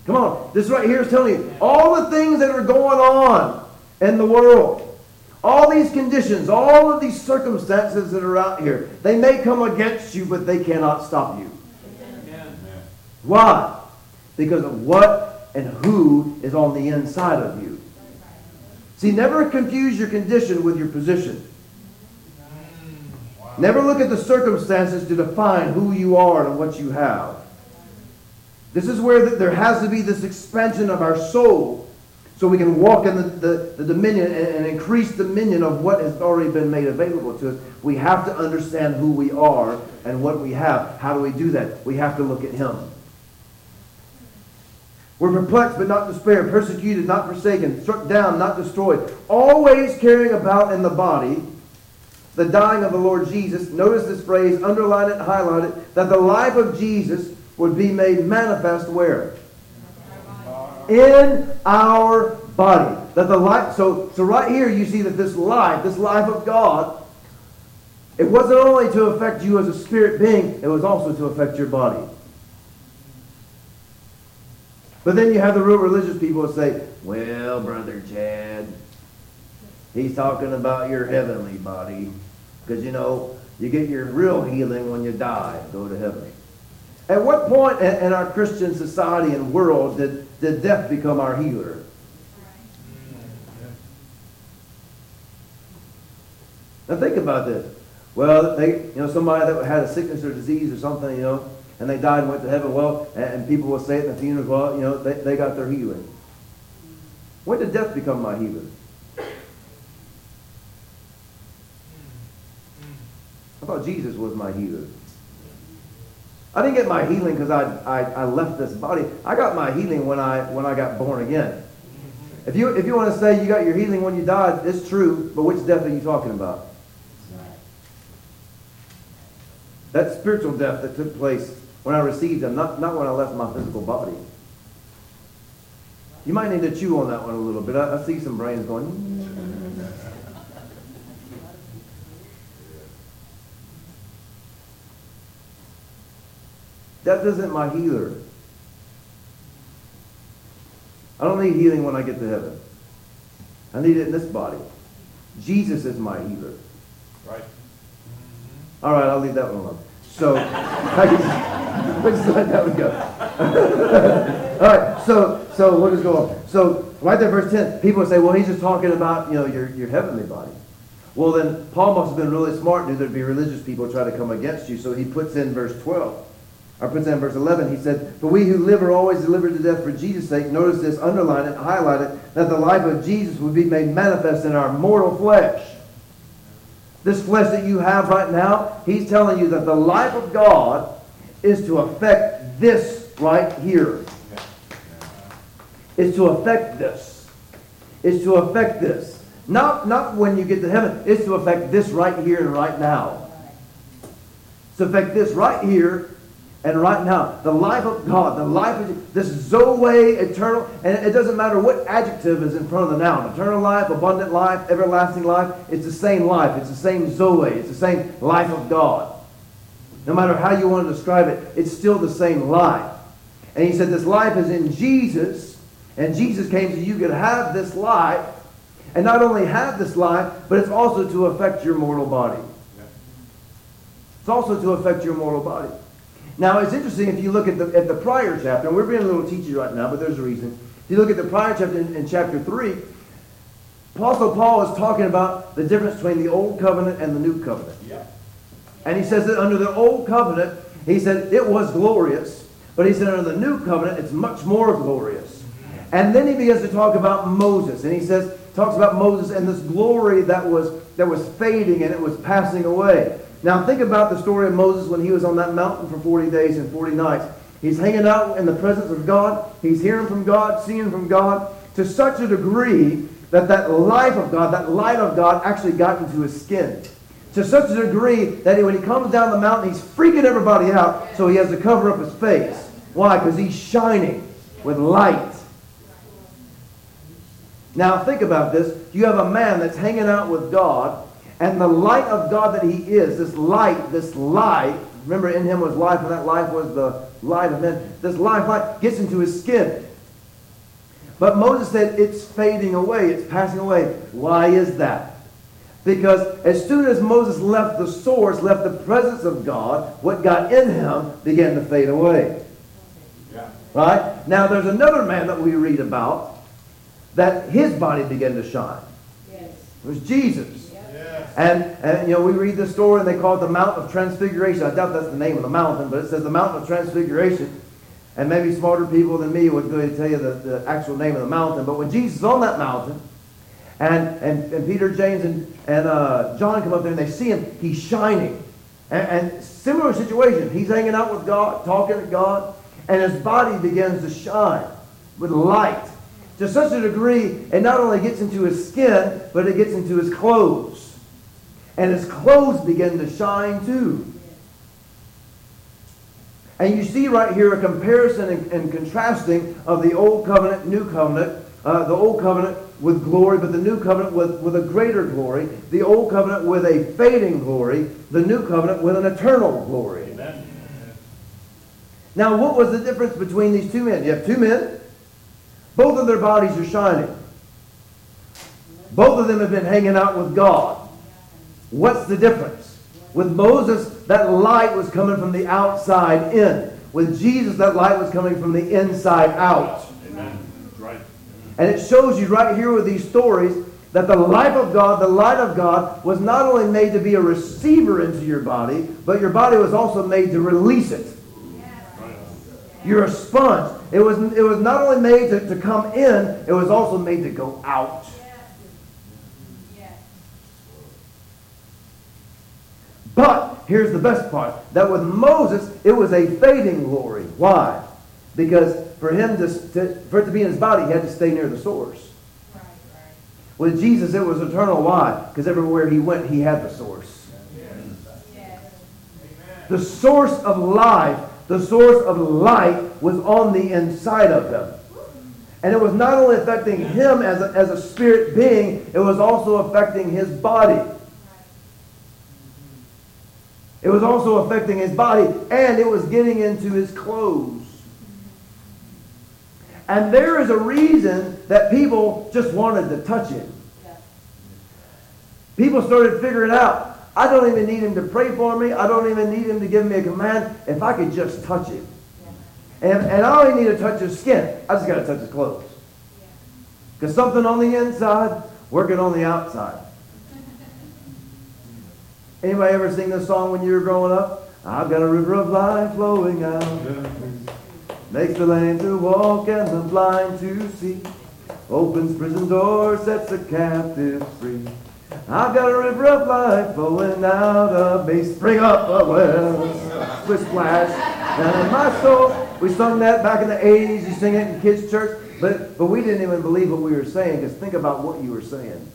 Speaker 1: Come on. This right here is telling you all the things that are going on in the world. All these conditions, all of these circumstances that are out here, they may come against you, but they cannot stop you. Why? Because of what and who is on the inside of you. See, never confuse your condition with your position. Never look at the circumstances to define who you are and what you have. This is where there has to be this expansion of our soul so we can walk in the, the, the dominion and, and, increase dominion of what has already been made available to us. We have to understand who we are and what we have. How do we do that? We have to look at Him. We're perplexed but not despair, persecuted, not forsaken, struck down, not destroyed, always carrying about in the body the dying of the Lord Jesus. Notice this phrase, underline it, highlight it, that the life of Jesus would be made manifest where? In our body. That the life so so right here you see that this life, this life of God, it wasn't only to affect you as a spirit being, it was also to affect your body. But then you have the real religious people that say, well, Brother Chad, he's talking about your heavenly body. Because, you know, you get your real healing when you die, go to heaven. At what point in our Christian society and world did, did death become our healer? Now think about this. Well, they, you know, somebody that had a sickness or disease or something, you know, and they died and went to heaven. Well, and, people will say it in the funerals, well, you know, they, they got their healing. When did death become my healer? I thought Jesus was my healer. I didn't get my healing because I, I, I left this body. I got my healing when I when I got born again. If you if you want to say you got your healing when you died, it's true, but which death are you talking about? That spiritual death that took place when I received him, not, not when I left my physical body. You might need to chew on that one a little bit. I, I see some brains going. Death isn't my healer. I don't need healing when I get to heaven. I need it in this body. Jesus is my healer.
Speaker 3: Right. Mm-hmm.
Speaker 1: All right, I'll leave that one alone. So, we'll just let that one go. All right, so so we'll just go on. So right there, verse ten. People say, well, he's just talking about you know your your heavenly body. Well, then Paul must have been really smart, knew there'd be religious people try to come against you. So he puts in verse twelve. Puts that in verse 11, he said, For we who live are always delivered to death for Jesus' sake. Notice this, underline it, highlight it, that the life of Jesus would be made manifest in our mortal flesh. This flesh that you have right now, he's telling you that the life of God is to affect this right here. Is to affect this. Is to affect this. Not, not when you get to heaven. It's to affect this right here and right now. It's to affect this right here and right now, the life of God, the life of this Zoe, eternal, and it doesn't matter what adjective is in front of the noun. Eternal life, abundant life, everlasting life. It's the same life. It's the same Zoe. It's the same life of God. No matter how you want to describe it, it's still the same life. And he said this life is in Jesus, and Jesus came so you could have this life, and not only have this life, but it's also to affect your mortal body. It's also to affect your mortal body. Now, it's interesting if you look at the, at the prior chapter, and we're being a little teachy right now, but there's a reason. If you look at the prior chapter in, in chapter 3, Apostle Paul is talking about the difference between the old covenant and the new covenant. Yeah. And he says that under the old covenant, he said it was glorious, but he said under the new covenant, it's much more glorious. And then he begins to talk about Moses, and he says, talks about Moses and this glory that was that was fading and it was passing away. Now think about the story of Moses when he was on that mountain for 40 days and 40 nights. He's hanging out in the presence of God. He's hearing from God, seeing from God to such a degree that that life of God, that light of God actually got into his skin. To such a degree that when he comes down the mountain, he's freaking everybody out, so he has to cover up his face. Why? Because he's shining with light. Now think about this. You have a man that's hanging out with God, and the light of God that he is, this light, this light, remember in him was life, and that life was the light of men. This life light gets into his skin. But Moses said it's fading away, it's passing away. Why is that? Because as soon as Moses left the source, left the presence of God, what got in him began to fade away.
Speaker 3: Yeah.
Speaker 1: Right? Now there's another man that we read about that his body began to shine.
Speaker 2: Yes.
Speaker 1: It was Jesus. And, and you know, we read the story and they call it the Mount of Transfiguration. I doubt that's the name of the mountain, but it says the Mountain of Transfiguration. And maybe smarter people than me would go and tell you the, the actual name of the mountain. But when Jesus is on that mountain, and, and, and Peter, James, and, and uh, John come up there and they see him, he's shining. And, and similar situation. He's hanging out with God, talking to God, and his body begins to shine with light. To such a degree, it not only gets into his skin, but it gets into his clothes. And his clothes begin to shine too. And you see right here a comparison and, and contrasting of the old covenant, new covenant. Uh, the old covenant with glory, but the new covenant with, with a greater glory. The old covenant with a fading glory. The new covenant with an eternal glory.
Speaker 3: Amen.
Speaker 1: Now, what was the difference between these two men? You have two men. Both of their bodies are shining. Both of them have been hanging out with God. What's the difference? With Moses, that light was coming from the outside in. With Jesus, that light was coming from the inside out.
Speaker 3: Amen. Right.
Speaker 1: And it shows you right here with these stories that the life of God, the light of God, was not only made to be a receiver into your body, but your body was also made to release it. You're a sponge. It was, it was not only made to, to come in, it was also made to go out. But here's the best part that with Moses, it was a fading glory. Why? Because for him to, to, for it to be in his body, he had to stay near the source. With Jesus, it was eternal. Why? Because everywhere he went, he had the source.
Speaker 2: Yes.
Speaker 1: The source of life, the source of light was on the inside of him. And it was not only affecting him as a, as a spirit being, it was also affecting his body. It was also affecting his body, and it was getting into his clothes. And there is a reason that people just wanted to touch it. People started figuring out, I don't even need him to pray for me. I don't even need him to give me a command. If I could just touch him. And, and I only need to touch his skin. I just got to touch his clothes. Because something on the inside, working on the outside. Anybody ever sing this song when you were growing up? I've got a river of life flowing out. Makes the lame to walk and the blind to see. Opens prison doors, sets the captive free. I've got a river of life flowing out of me. Spring up a well, splish splash. And in my soul, we sung that back in the 80s. You sing it in kids' church. But, but we didn't even believe what we were saying because think about what you were saying.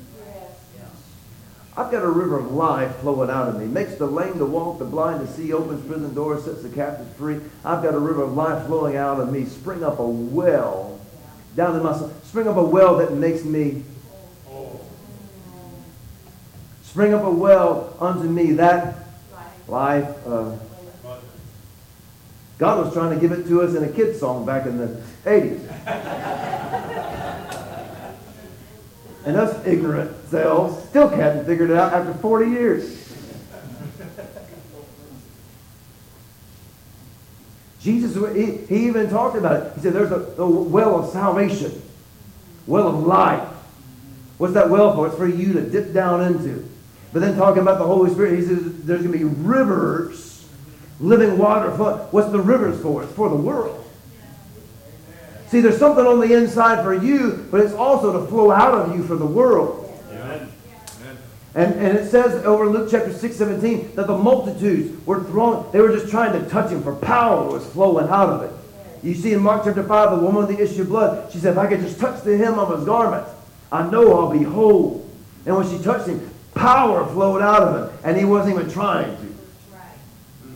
Speaker 1: I've got a river of life flowing out of me. Makes the lame to walk, the blind to see, opens prison doors, sets the captives free. I've got a river of life flowing out of me. Spring up a well down in my soul. Spring up a well that makes me. Spring up a well unto me that life. Uh, God was trying to give it to us in a kid's song back in the 80s. And us ignorant selves still hadn't figured it out after 40 years. Jesus, he, he even talked about it. He said, there's a, a well of salvation, well of life. What's that well for? It's for you to dip down into. But then talking about the Holy Spirit, he says there's going to be rivers, living water. What's the rivers for? It's for the world. See, there's something on the inside for you, but it's also to flow out of you for the world.
Speaker 3: Amen.
Speaker 1: And, and it says over in Luke chapter 6, 17, that the multitudes were thrown, they were just trying to touch him, for power was flowing out of it. You see in Mark chapter 5, the woman with the issue of blood, she said, if I could just touch the hem of his garment, I know I'll be whole. And when she touched him, power flowed out of him, and he wasn't even trying to.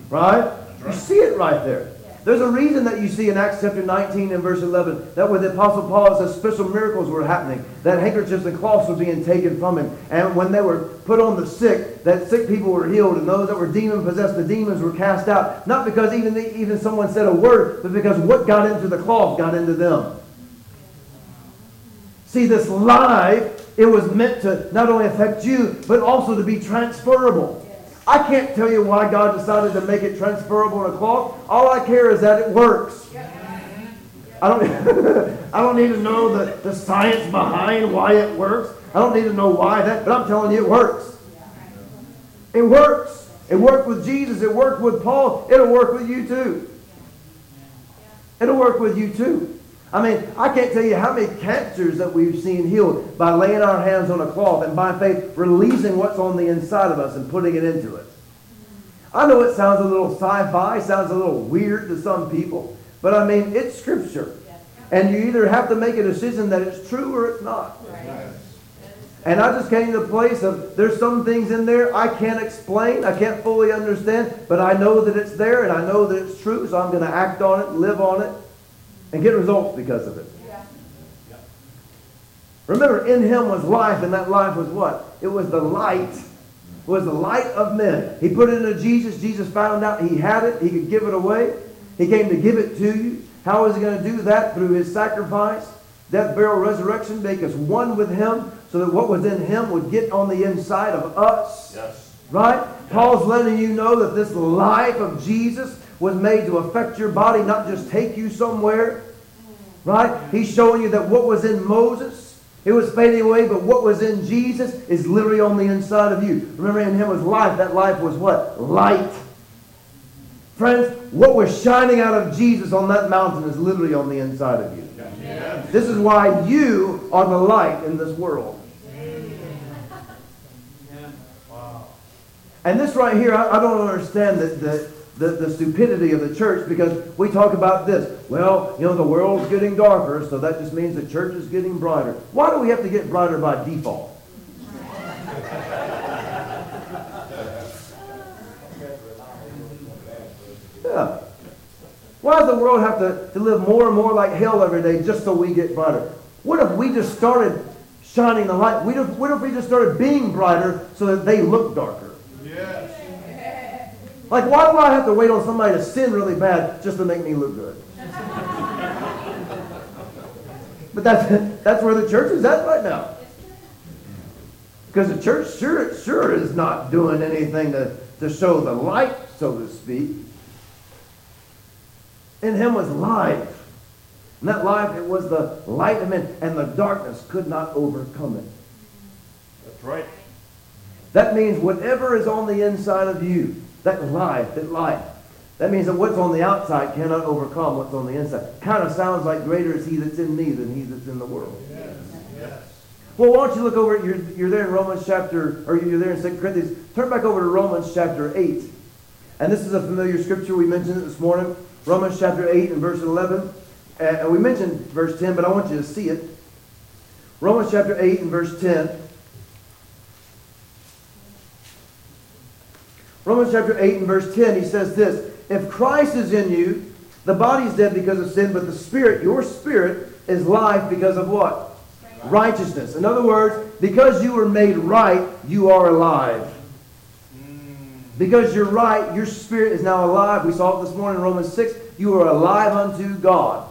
Speaker 2: Right.
Speaker 1: Right? You see it right there. There's a reason that you see in Acts chapter 19 and verse 11 that when the Apostle Paul says special miracles were happening, that handkerchiefs and cloths were being taken from him. And when they were put on the sick, that sick people were healed, and those that were demon possessed, the demons were cast out. Not because even, even someone said a word, but because what got into the cloth got into them. See, this life, it was meant to not only affect you, but also to be transferable. I can't tell you why God decided to make it transferable in a cloth. All I care is that it works. I don't, I don't need to know the, the science behind why it works. I don't need to know why that, but I'm telling you it works. It works. It worked with Jesus. It worked with Paul. It'll work with you too. It'll work with you too. I mean, I can't tell you how many cancers that we've seen healed by laying our hands on a cloth and by faith releasing what's on the inside of us and putting it into it. I know it sounds a little sci-fi, sounds a little weird to some people, but I mean, it's scripture. And you either have to make a decision that it's true or it's not. And I just came to the place of there's some things in there I can't explain, I can't fully understand, but I know that it's there and I know that it's true, so I'm going to act on it, live on it, and get results because of it. Remember, in him was life, and that life was what? It was the light. Was the light of men. He put it into Jesus. Jesus found out he had it. He could give it away. He came to give it to you. How is he going to do that? Through his sacrifice, death, burial, resurrection, make us one with him so that what was in him would get on the inside of us.
Speaker 3: Yes.
Speaker 1: Right? Paul's letting you know that this life of Jesus was made to affect your body, not just take you somewhere. Right? He's showing you that what was in Moses, it was fading away, but what was in Jesus is literally on the inside of you. Remember, in him was life. That life was what? Light. Friends, what was shining out of Jesus on that mountain is literally on the inside of you. This is why you are the light in this world. And this right here, I, I don't understand that, the, the, the stupidity of the church because we talk about this. Well, you know, the world's getting darker, so that just means the church is getting brighter. Why do we have to get brighter by default? Yeah. Why does the world have to, to live more and more like hell every day just so we get brighter? What if we just started shining the light? What if, what if we just started being brighter so that they look darker?
Speaker 3: Yes.
Speaker 1: Like, why do I have to wait on somebody to sin really bad just to make me look good? but that's, that's where the church is at right now. Because the church sure, sure is not doing anything to, to show the light, so to speak. In him was life. And that life, it was the light of men, and the darkness could not overcome it.
Speaker 3: That's right.
Speaker 1: That means whatever is on the inside of you, that life, that life, that means that what's on the outside cannot overcome what's on the inside. Kind of sounds like greater is he that's in me than he that's in the world.
Speaker 3: Yes. Yes.
Speaker 1: Well, why don't you look over, you're, you're there in Romans chapter, or you're there in 2 Corinthians. Turn back over to Romans chapter 8. And this is a familiar scripture. We mentioned it this morning. Romans chapter 8 and verse 11. Uh, and we mentioned verse 10, but I want you to see it. Romans chapter 8 and verse 10. Romans chapter 8 and verse 10, he says this If Christ is in you, the body is dead because of sin, but the spirit, your spirit, is life because of what? Righteousness. In other words, because you were made right, you are alive. Mm. Because you're right, your spirit is now alive. We saw it this morning in Romans 6. You are alive unto God.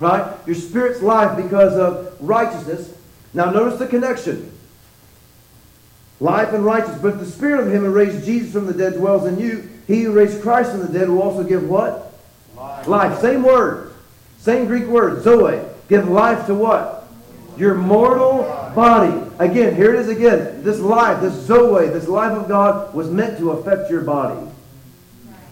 Speaker 1: Right? Your spirit's life because of righteousness. Now notice the connection. Life and righteousness. But if the spirit of him who raised Jesus from the dead dwells in you, he who raised Christ from the dead will also give what?
Speaker 3: Life.
Speaker 1: Life. Same word. Same Greek word. Zoe. Give life to what? Your mortal body. Again, here it is again. This life, this Zoe, this life of God was meant to affect your body.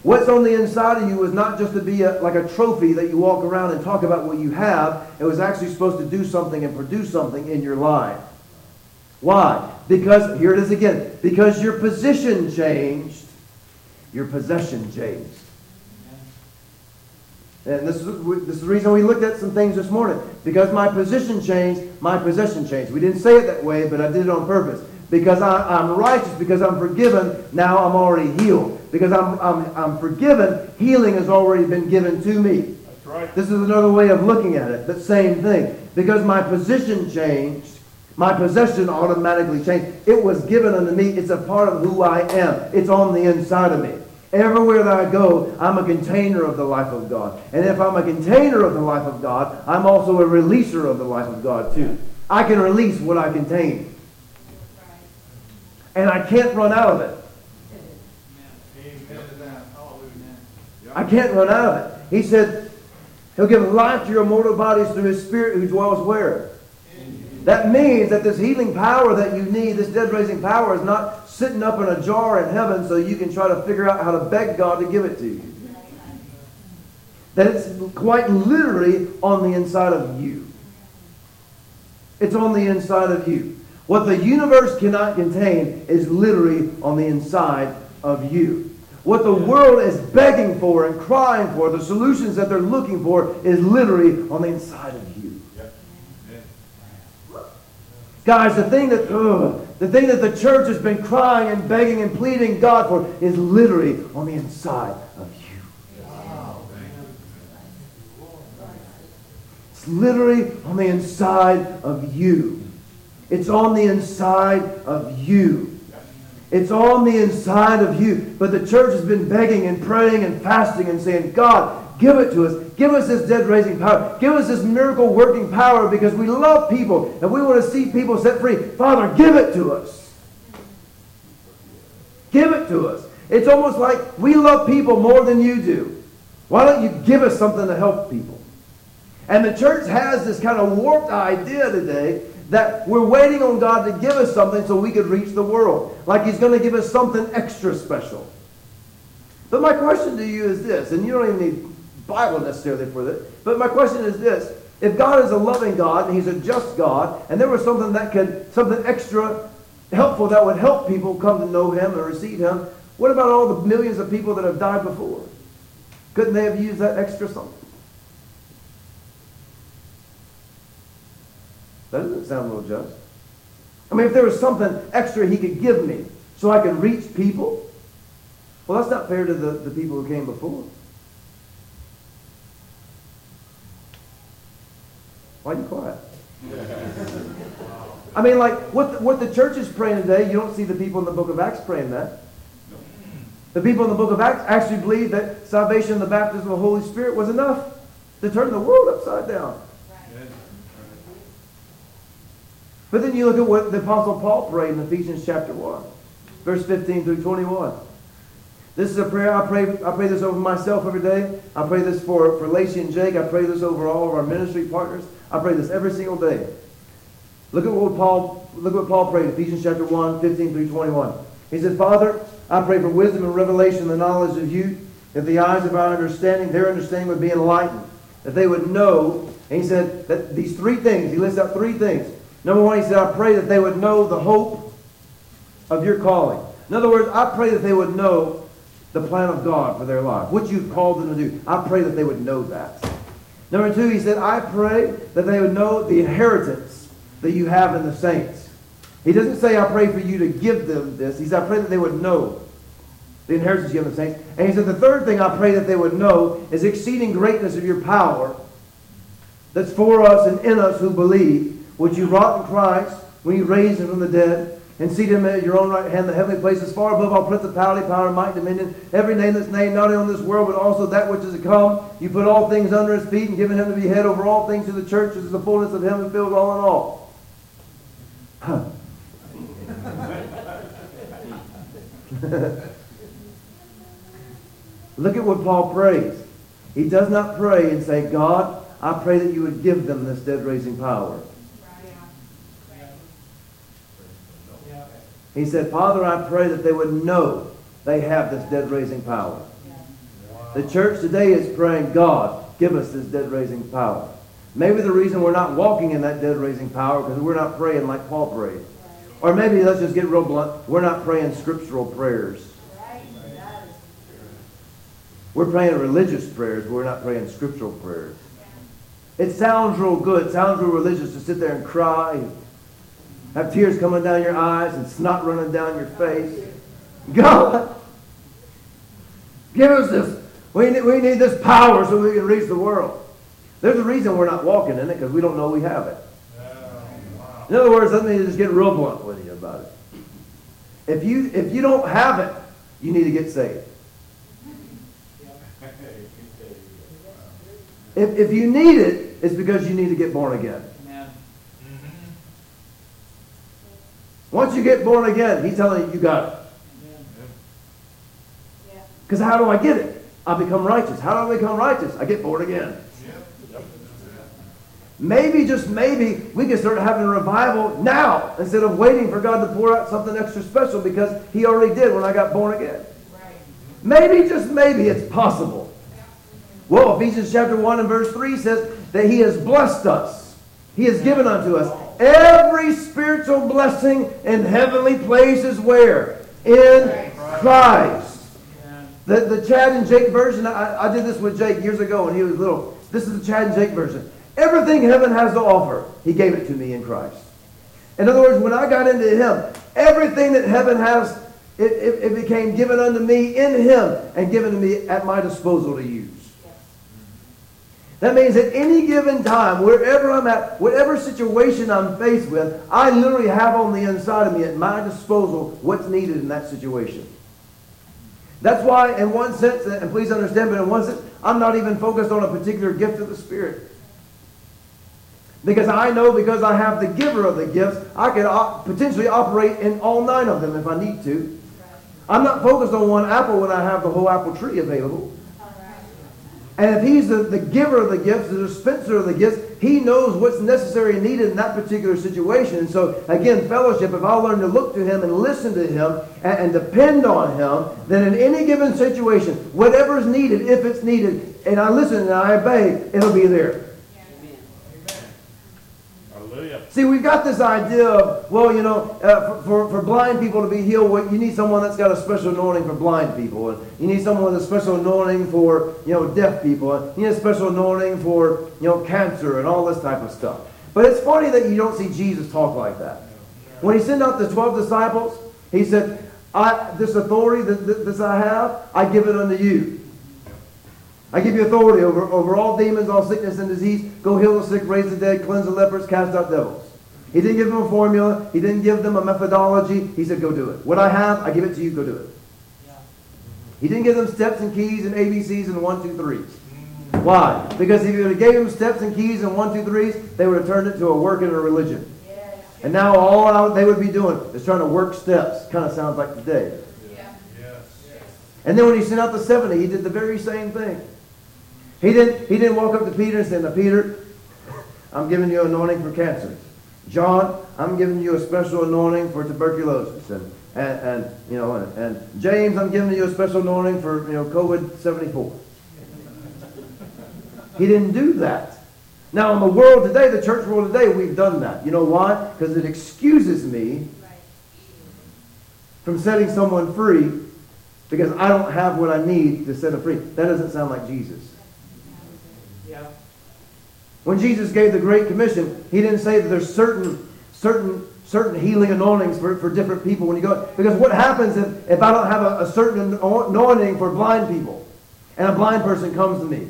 Speaker 1: What's on the inside of you was not just to be a, like a trophy that you walk around and talk about what you have. It was actually supposed to do something and produce something in your life. Why? Because, here it is again, because your position changed, your possession changed. And this is, this is the reason we looked at some things this morning. Because my position changed, my possession changed. We didn't say it that way, but I did it on purpose. Because I, am righteous, because I'm forgiven, now I'm already healed. Because I'm, I'm, I'm forgiven, healing has already been given to me.
Speaker 3: That's right.
Speaker 1: This is another way of looking at it, but same thing. Because my position changed, my possession automatically changed. It was given unto me. It's a part of who I am. It's on the inside of me. Everywhere that I go, I'm a container of the life of God. And if I'm a container of the life of God, I'm also a releaser of the life of God too. I can release what I contain. And I can't run out of it. I can't run out of it. He said, He'll give life to your mortal bodies through His Spirit who dwells where? That means that this healing power that you need, this dead raising power, is not sitting up in a jar in heaven so you can try to figure out how to beg God to give it to you. That it's quite literally on the inside of you. It's on the inside of you. What the universe cannot contain is literally on the inside of you. What the world is begging for and crying for, the solutions that they're looking for, is literally on the inside of you. Guys, the thing that ugh, the thing that the church has been crying and begging and pleading God for is literally on the inside of you. It's literally on the inside of you. It's on the inside of you. It's on the inside of you. But the church has been begging and praying and fasting and saying, God, Give it to us. Give us this dead raising power. Give us this miracle working power because we love people and we want to see people set free. Father, give it to us. Give it to us. It's almost like we love people more than you do. Why don't you give us something to help people? And the church has this kind of warped idea today that we're waiting on God to give us something so we could reach the world. Like He's going to give us something extra special. But my question to you is this, and you don't even need Bible necessarily for this. But my question is this. If God is a loving God and he's a just God, and there was something that could, something extra helpful that would help people come to know him and receive him, what about all the millions of people that have died before? Couldn't they have used that extra something? That doesn't sound a little just. I mean, if there was something extra he could give me so I could reach people, well, that's not fair to the, the people who came before. Why are you quiet? I mean, like, what the, what the church is praying today, you don't see the people in the book of Acts praying that. The people in the book of Acts actually believed that salvation, and the baptism of the Holy Spirit was enough to turn the world upside down. But then you look at what the Apostle Paul prayed in Ephesians chapter 1, verse 15 through 21. This is a prayer I pray. I pray this over myself every day. I pray this for, for Lacey and Jake. I pray this over all of our ministry partners. I pray this every single day. Look at what Paul, look what Paul prayed, Ephesians chapter 1, 15 through 21. He said, Father, I pray for wisdom and revelation the knowledge of you, that the eyes of our understanding, their understanding would be enlightened, that they would know. And he said that these three things, he lists out three things. Number one, he said, I pray that they would know the hope of your calling. In other words, I pray that they would know the plan of God for their life, what you've called them to do. I pray that they would know that. Number two, he said, I pray that they would know the inheritance that you have in the saints. He doesn't say, I pray for you to give them this. He said, I pray that they would know the inheritance you have in the saints. And he said, the third thing I pray that they would know is exceeding greatness of your power that's for us and in us who believe, which you wrought in Christ when you raised him from the dead and seat him at your own right hand, the heavenly places, far above all principality, power, might, dominion, every name that's named, not only on this world, but also that which is to come. You put all things under his feet and given him to be head over all things to the church, which is the fullness of him and filled all in all. Look at what Paul prays. He does not pray and say, God, I pray that you would give them this dead raising power. He said, Father, I pray that they would know they have this dead raising power. The church today is praying, God, give us this dead raising power. Maybe the reason we're not walking in that dead raising power because we're not praying like Paul prayed. Or maybe, let's just get real blunt, we're not praying scriptural prayers. We're praying religious prayers, but we're not praying scriptural prayers. It sounds real good, sounds real religious to sit there and cry, have tears coming down your eyes and snot running down your face. God, give us this. We need, we need this power so we can reach the world. There's a reason we're not walking in it because we don't know we have it. In other words, let me just get real blunt with you about it. If you, if you don't have it, you need to get saved. If, if you need it, it's because you need to get born again. Once you get born again, he's telling you you got it. Because how do I get it? I become righteous. How do I become righteous? I get born again. Maybe, just maybe, we can start having a revival now instead of waiting for God to pour out something extra special because He already did when I got born again. Maybe, just maybe, it's possible. Well, Ephesians chapter 1 and verse 3 says that He has blessed us. He has given unto us every spiritual blessing in heavenly places where? In Christ. The, the Chad and Jake version, I, I did this with Jake years ago when he was little. This is the Chad and Jake version. Everything heaven has to offer, he gave it to me in Christ. In other words, when I got into him, everything that heaven has, it, it, it became given unto me in him and given to me at my disposal to use. That means at any given time, wherever I'm at, whatever situation I'm faced with, I literally have on the inside of me at my disposal what's needed in that situation. That's why, in one sense, and please understand, but in one sense, I'm not even focused on a particular gift of the Spirit. Because I know because I have the giver of the gifts, I can op- potentially operate in all nine of them if I need to. I'm not focused on one apple when I have the whole apple tree available. And if he's the, the giver of the gifts, the dispenser of the gifts, he knows what's necessary and needed in that particular situation. And so, again, fellowship, if I learn to look to him and listen to him and, and depend on him, then in any given situation, whatever is needed, if it's needed, and I listen and I obey, it'll be there. See, we've got this idea of, well, you know, uh, for, for, blind people to be healed, well, you need someone that's got a special anointing for blind people. And you need someone with a special anointing for, you know, deaf people. And you need a special anointing for, you know, cancer and all this type of stuff. But it's funny that you don't see Jesus talk like that. When he sent out the 12 disciples, he said, I, this authority that, that this I have, I give it unto you. I give you authority over, over all demons, all sickness and disease. Go heal the sick, raise the dead, cleanse the lepers, cast out devils. He didn't give them a formula. He didn't give them a methodology. He said, go do it. What I have, I give it to you. Go do it. He didn't give them steps and keys and ABCs and one, two, threes. Mm. Why? Because if he would have gave them steps and keys and one, two, threes, they would have turned it to a work and a religion. And now all they would be doing is trying to work steps. Kind of sounds like today. And then when he sent out the 70, he did the very same thing. He didn't, he didn't walk up to Peter and say, Now, Peter, I'm giving you anointing for cancer. John, I'm giving you a special anointing for tuberculosis. And, and, and you know, and, and James, I'm giving you a special anointing for, you know, COVID-74. He didn't do that. Now, in the world today, the church world today, we've done that. You know why? Because it excuses me from setting someone free because I don't have what I need to set them free. That doesn't sound like Jesus. When Jesus gave the Great Commission, he didn't say that there's certain, certain, certain healing anointings for, for different people when you go. Because what happens if, if I don't have a, a certain anointing for blind people and a blind person comes to me?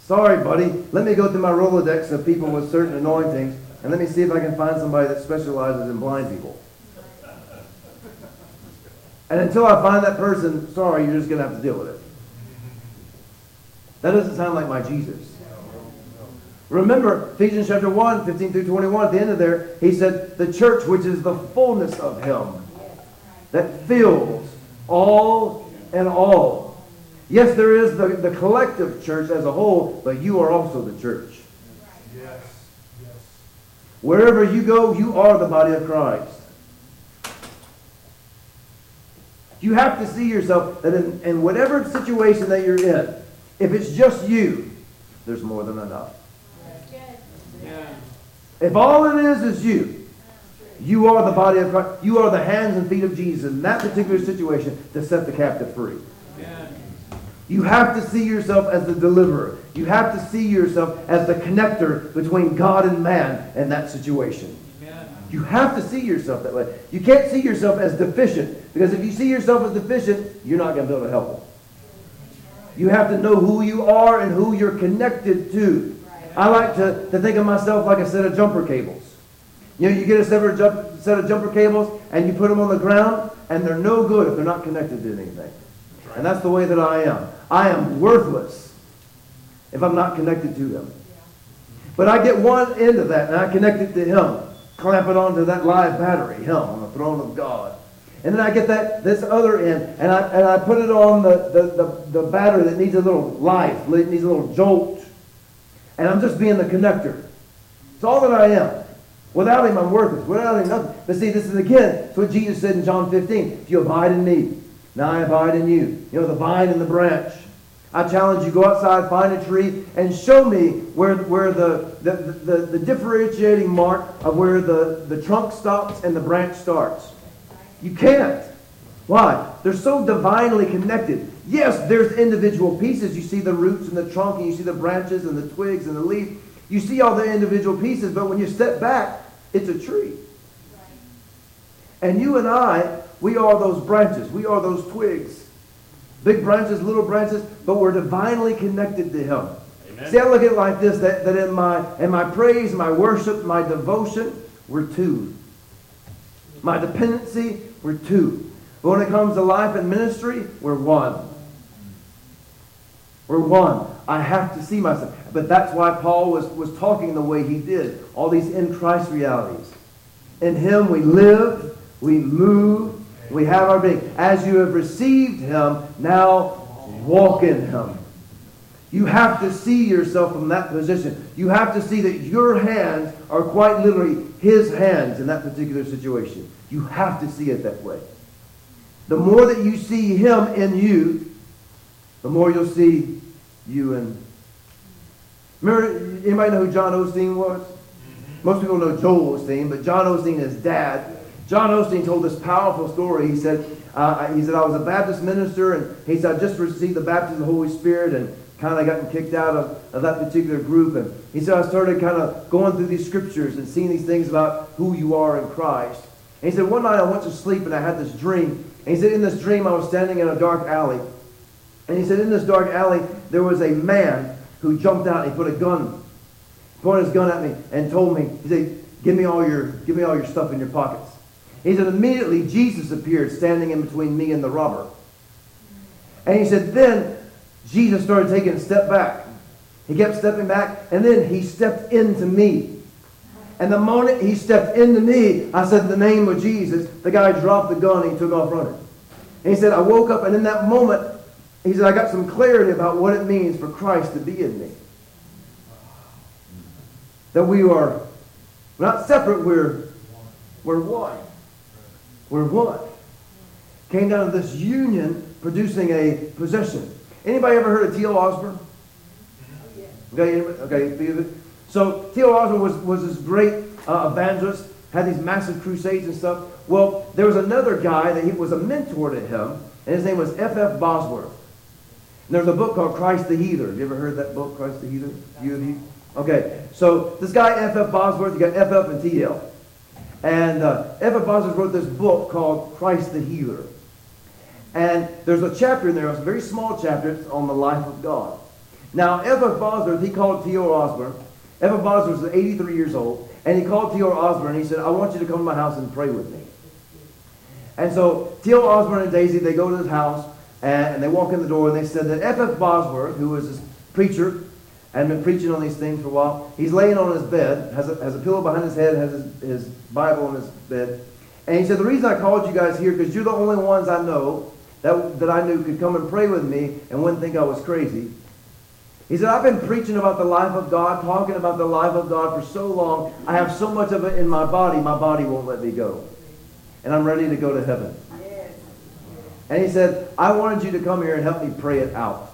Speaker 1: Sorry, buddy. Let me go through my Rolodex of people with certain anointings and let me see if I can find somebody that specializes in blind people. And until I find that person, sorry, you're just going to have to deal with it. That doesn't sound like my Jesus. Remember, Ephesians chapter 1, 15 through 21, at the end of there, he said, the church, which is the fullness of him, that fills all and all. Yes, there is the, the collective church as a whole, but you are also the church.
Speaker 3: Yes. Yes.
Speaker 1: Wherever you go, you are the body of Christ. You have to see yourself that in, in whatever situation that you're in, if it's just you, there's more than enough. If all it is is you, you are the body of Christ. You are the hands and feet of Jesus in that particular situation to set the captive free. You have to see yourself as the deliverer. You have to see yourself as the connector between God and man in that situation. You have to see yourself that way. You can't see yourself as deficient because if you see yourself as deficient, you're not going to be able to help them. You have to know who you are and who you're connected to. I like to, to think of myself like a set of jumper cables. You know, you get a set of, jump, set of jumper cables and you put them on the ground and they're no good if they're not connected to anything. And that's the way that I am. I am worthless if I'm not connected to Him. But I get one end of that and I connect it to Him. Clamp it onto that live battery, Him, on the throne of God. And then I get that this other end and I, and I put it on the, the, the, the battery that needs a little life, needs a little jolt. And I'm just being the connector. It's all that I am. Without him, I'm worthless. Without him, nothing. But see, this is again, it's what Jesus said in John 15. If you abide in me, now I abide in you. You know, the vine and the branch. I challenge you, go outside, find a tree, and show me where, where the, the, the, the differentiating mark of where the, the trunk stops and the branch starts. You can't. Why? They're so divinely connected. Yes, there's individual pieces. You see the roots and the trunk, and you see the branches and the twigs and the leaf. You see all the individual pieces, but when you step back, it's a tree. And you and I, we are those branches. We are those twigs. Big branches, little branches, but we're divinely connected to Him. Amen. See, I look at it like this, that, that in, my, in my praise, my worship, my devotion, we're two. My dependency, we're two. But when it comes to life and ministry, we're one. We're one. I have to see myself. But that's why Paul was, was talking the way he did. All these in Christ realities. In him we live, we move, we have our being. As you have received him, now walk in him. You have to see yourself from that position. You have to see that your hands are quite literally his hands in that particular situation. You have to see it that way. The more that you see him in you, the more you'll see you in. Remember, anybody know who John Osteen was? Most people know Joel Osteen, but John Osteen is dad. John Osteen told this powerful story. He said, uh, he said, I was a Baptist minister, and he said, I just received the baptism of the Holy Spirit, and kind of gotten kicked out of, of that particular group. And he said, I started kind of going through these scriptures and seeing these things about who you are in Christ. And he said, one night I went to sleep and I had this dream. And he said, in this dream I was standing in a dark alley. And he said, in this dark alley, there was a man who jumped out and he put a gun, pointed his gun at me and told me, he said, give me all your, give me all your stuff in your pockets. He said, immediately Jesus appeared standing in between me and the robber. And he said, then Jesus started taking a step back. He kept stepping back, and then he stepped into me. And the moment he stepped into me, I said the name of Jesus. The guy dropped the gun and he took off running. And he said, I woke up, and in that moment, he said, I got some clarity about what it means for Christ to be in me. That we are not separate, we're, we're one. We're one. Came down to this union producing a possession. Anybody ever heard of T.L. Osborn? Oh, okay, okay. So T.L. Osborn was, was this great uh, evangelist, had these massive crusades and stuff. Well, there was another guy that he was a mentor to him, and his name was F. F. Bosworth. And there's a book called Christ the Healer. Have you ever heard that book, Christ the Healer? You you? Okay, so this guy F. F. Bosworth, you got F. F. and T.L. And uh, F. Bosworth wrote this book called Christ the Healer. And there's a chapter in there, it's a very small chapter it's on the life of God. Now, F. F. Bosworth, he called T.O. Osborn. F. F. Bosworth was 83 years old, and he called T.O. Osborn and he said, I want you to come to my house and pray with me. And so T.O. Osborn and Daisy, they go to his house, and, they walk in the door, and they said that F. F. Bosworth, who was this preacher, and been preaching on these things for a while, he's laying on his bed, has a, has a pillow behind his head, has his, his Bible on his bed. And he said, the reason I called you guys here, because you're the only ones I know that, that I knew could come and pray with me and wouldn't think I was crazy. He said, I've been preaching about the life of God, talking about the life of God for so long. I have so much of it in my body, my body won't let me go. And I'm ready to go to heaven. And he said, I wanted you to come here and help me pray it out.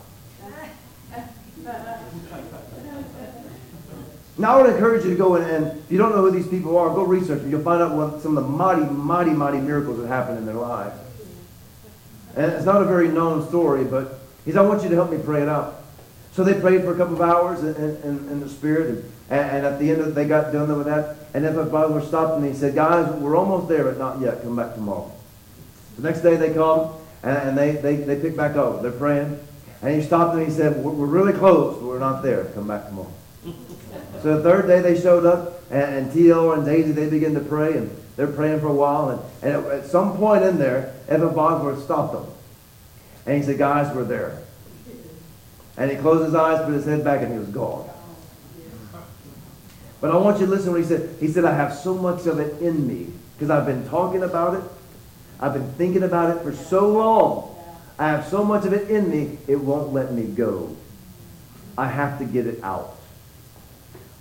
Speaker 1: Now I would encourage you to go and, and if you don't know who these people are, go research them. You'll find out what some of the mighty, mighty, mighty miracles that happened in their lives. And it's not a very known story, but he said, I want you to help me pray it out. So they prayed for a couple of hours in, in, in the Spirit, and, and, at the end of it, they got done with that. And then the Father stopped and he said, Guys, we're almost there, but not yet. Come back tomorrow. The next day they come, and, and they, they, they pick back up. They're praying. And he stopped and he said, We're, we're really close, but we're not there. Come back tomorrow. So the third day they showed up, and, and T.O. and Daisy, they begin to pray, and they're praying for a while. And, and at, at some point in there, F. F. Bosworth stopped them. And he said, guys, we're there. And he closed his eyes, put his head back, and he was gone. But I want you to listen to what he said. He said, I have so much of it in me because I've been talking about it. I've been thinking about it for so long. I have so much of it in me, it won't let me go. I have to get it out.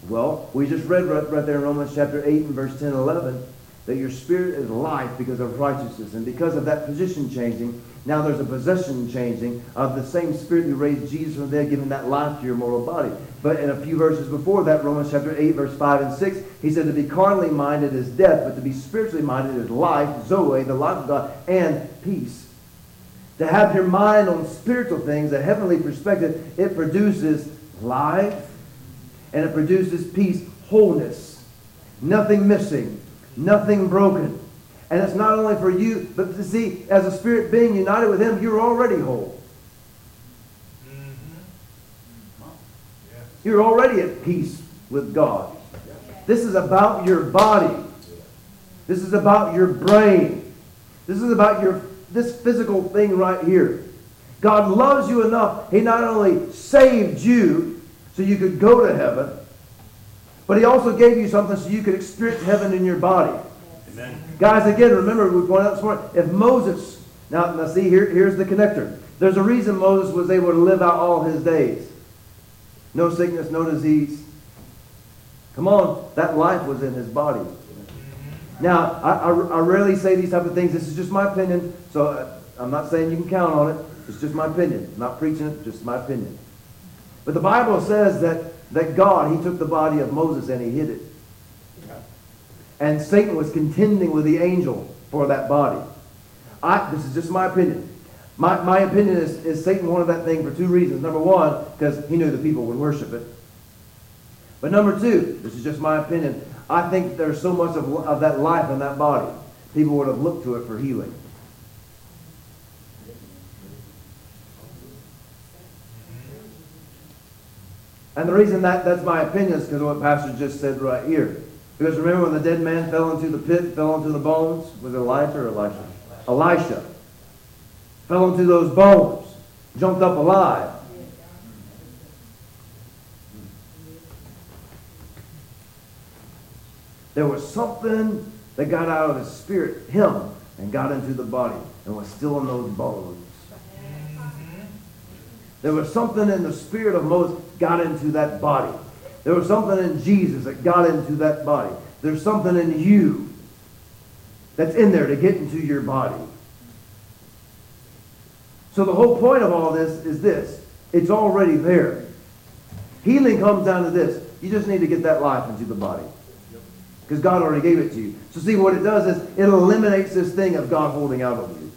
Speaker 1: Well, we just read right, right there in Romans chapter 8 and verse 10 and 11 that your spirit is life because of righteousness. And because of that position changing, now there's a possession changing of the same spirit who raised Jesus from there, giving that life to your mortal body. But in a few verses before that, Romans chapter 8, verse 5 and 6, he said to be carnally minded is death, but to be spiritually minded is life, Zoe, the life of God, and peace. To have your mind on spiritual things, a heavenly perspective, it produces life and it produces peace, wholeness, nothing missing, nothing broken. And it's not only for you, but to see, as a spirit being united with Him, you're already whole. Mm-hmm. You're already at peace with God. This is about your body. This is about your brain. This is about your this physical thing right here. God loves you enough. He not only saved you so you could go to heaven, but he also gave you something so you could experience heaven in your body. Amen. Guys, again, remember we pointed out this morning, if Moses, now, now see, here, here's the connector. There's a reason Moses was able to live out all his days. No sickness, no disease. Come on, that life was in his body. Now, I, I, I rarely say these type of things. This is just my opinion, so uh, I'm not saying you can count on it. It's just my opinion. I'm not preaching it, just my opinion. But the Bible says that, that God, he took the body of Moses and he hid it. And Satan was contending with the angel for that body. I, this is just my opinion. My, my opinion is, is Satan wanted that thing for two reasons. Number one, because he knew the people would worship it. But number two, this is just my opinion, I think there's so much of, of that life in that body, people would have looked to it for healing. And the reason that that's my opinion is because of what Pastor just said right here. Because remember when the dead man fell into the pit, fell into the bones? Was it Elijah or Elisha? Elisha. Fell into those bones, jumped up alive. There was something that got out of his spirit, him, and got into the body and was still in those bones. There was something in the spirit of Moses got into that body. There was something in Jesus that got into that body. There's something in you that's in there to get into your body. So the whole point of all this is this. It's already there. Healing comes down to this. You just need to get that life into the body. Because God already gave it to you. So see, what it does is it eliminates this thing of God holding out on you.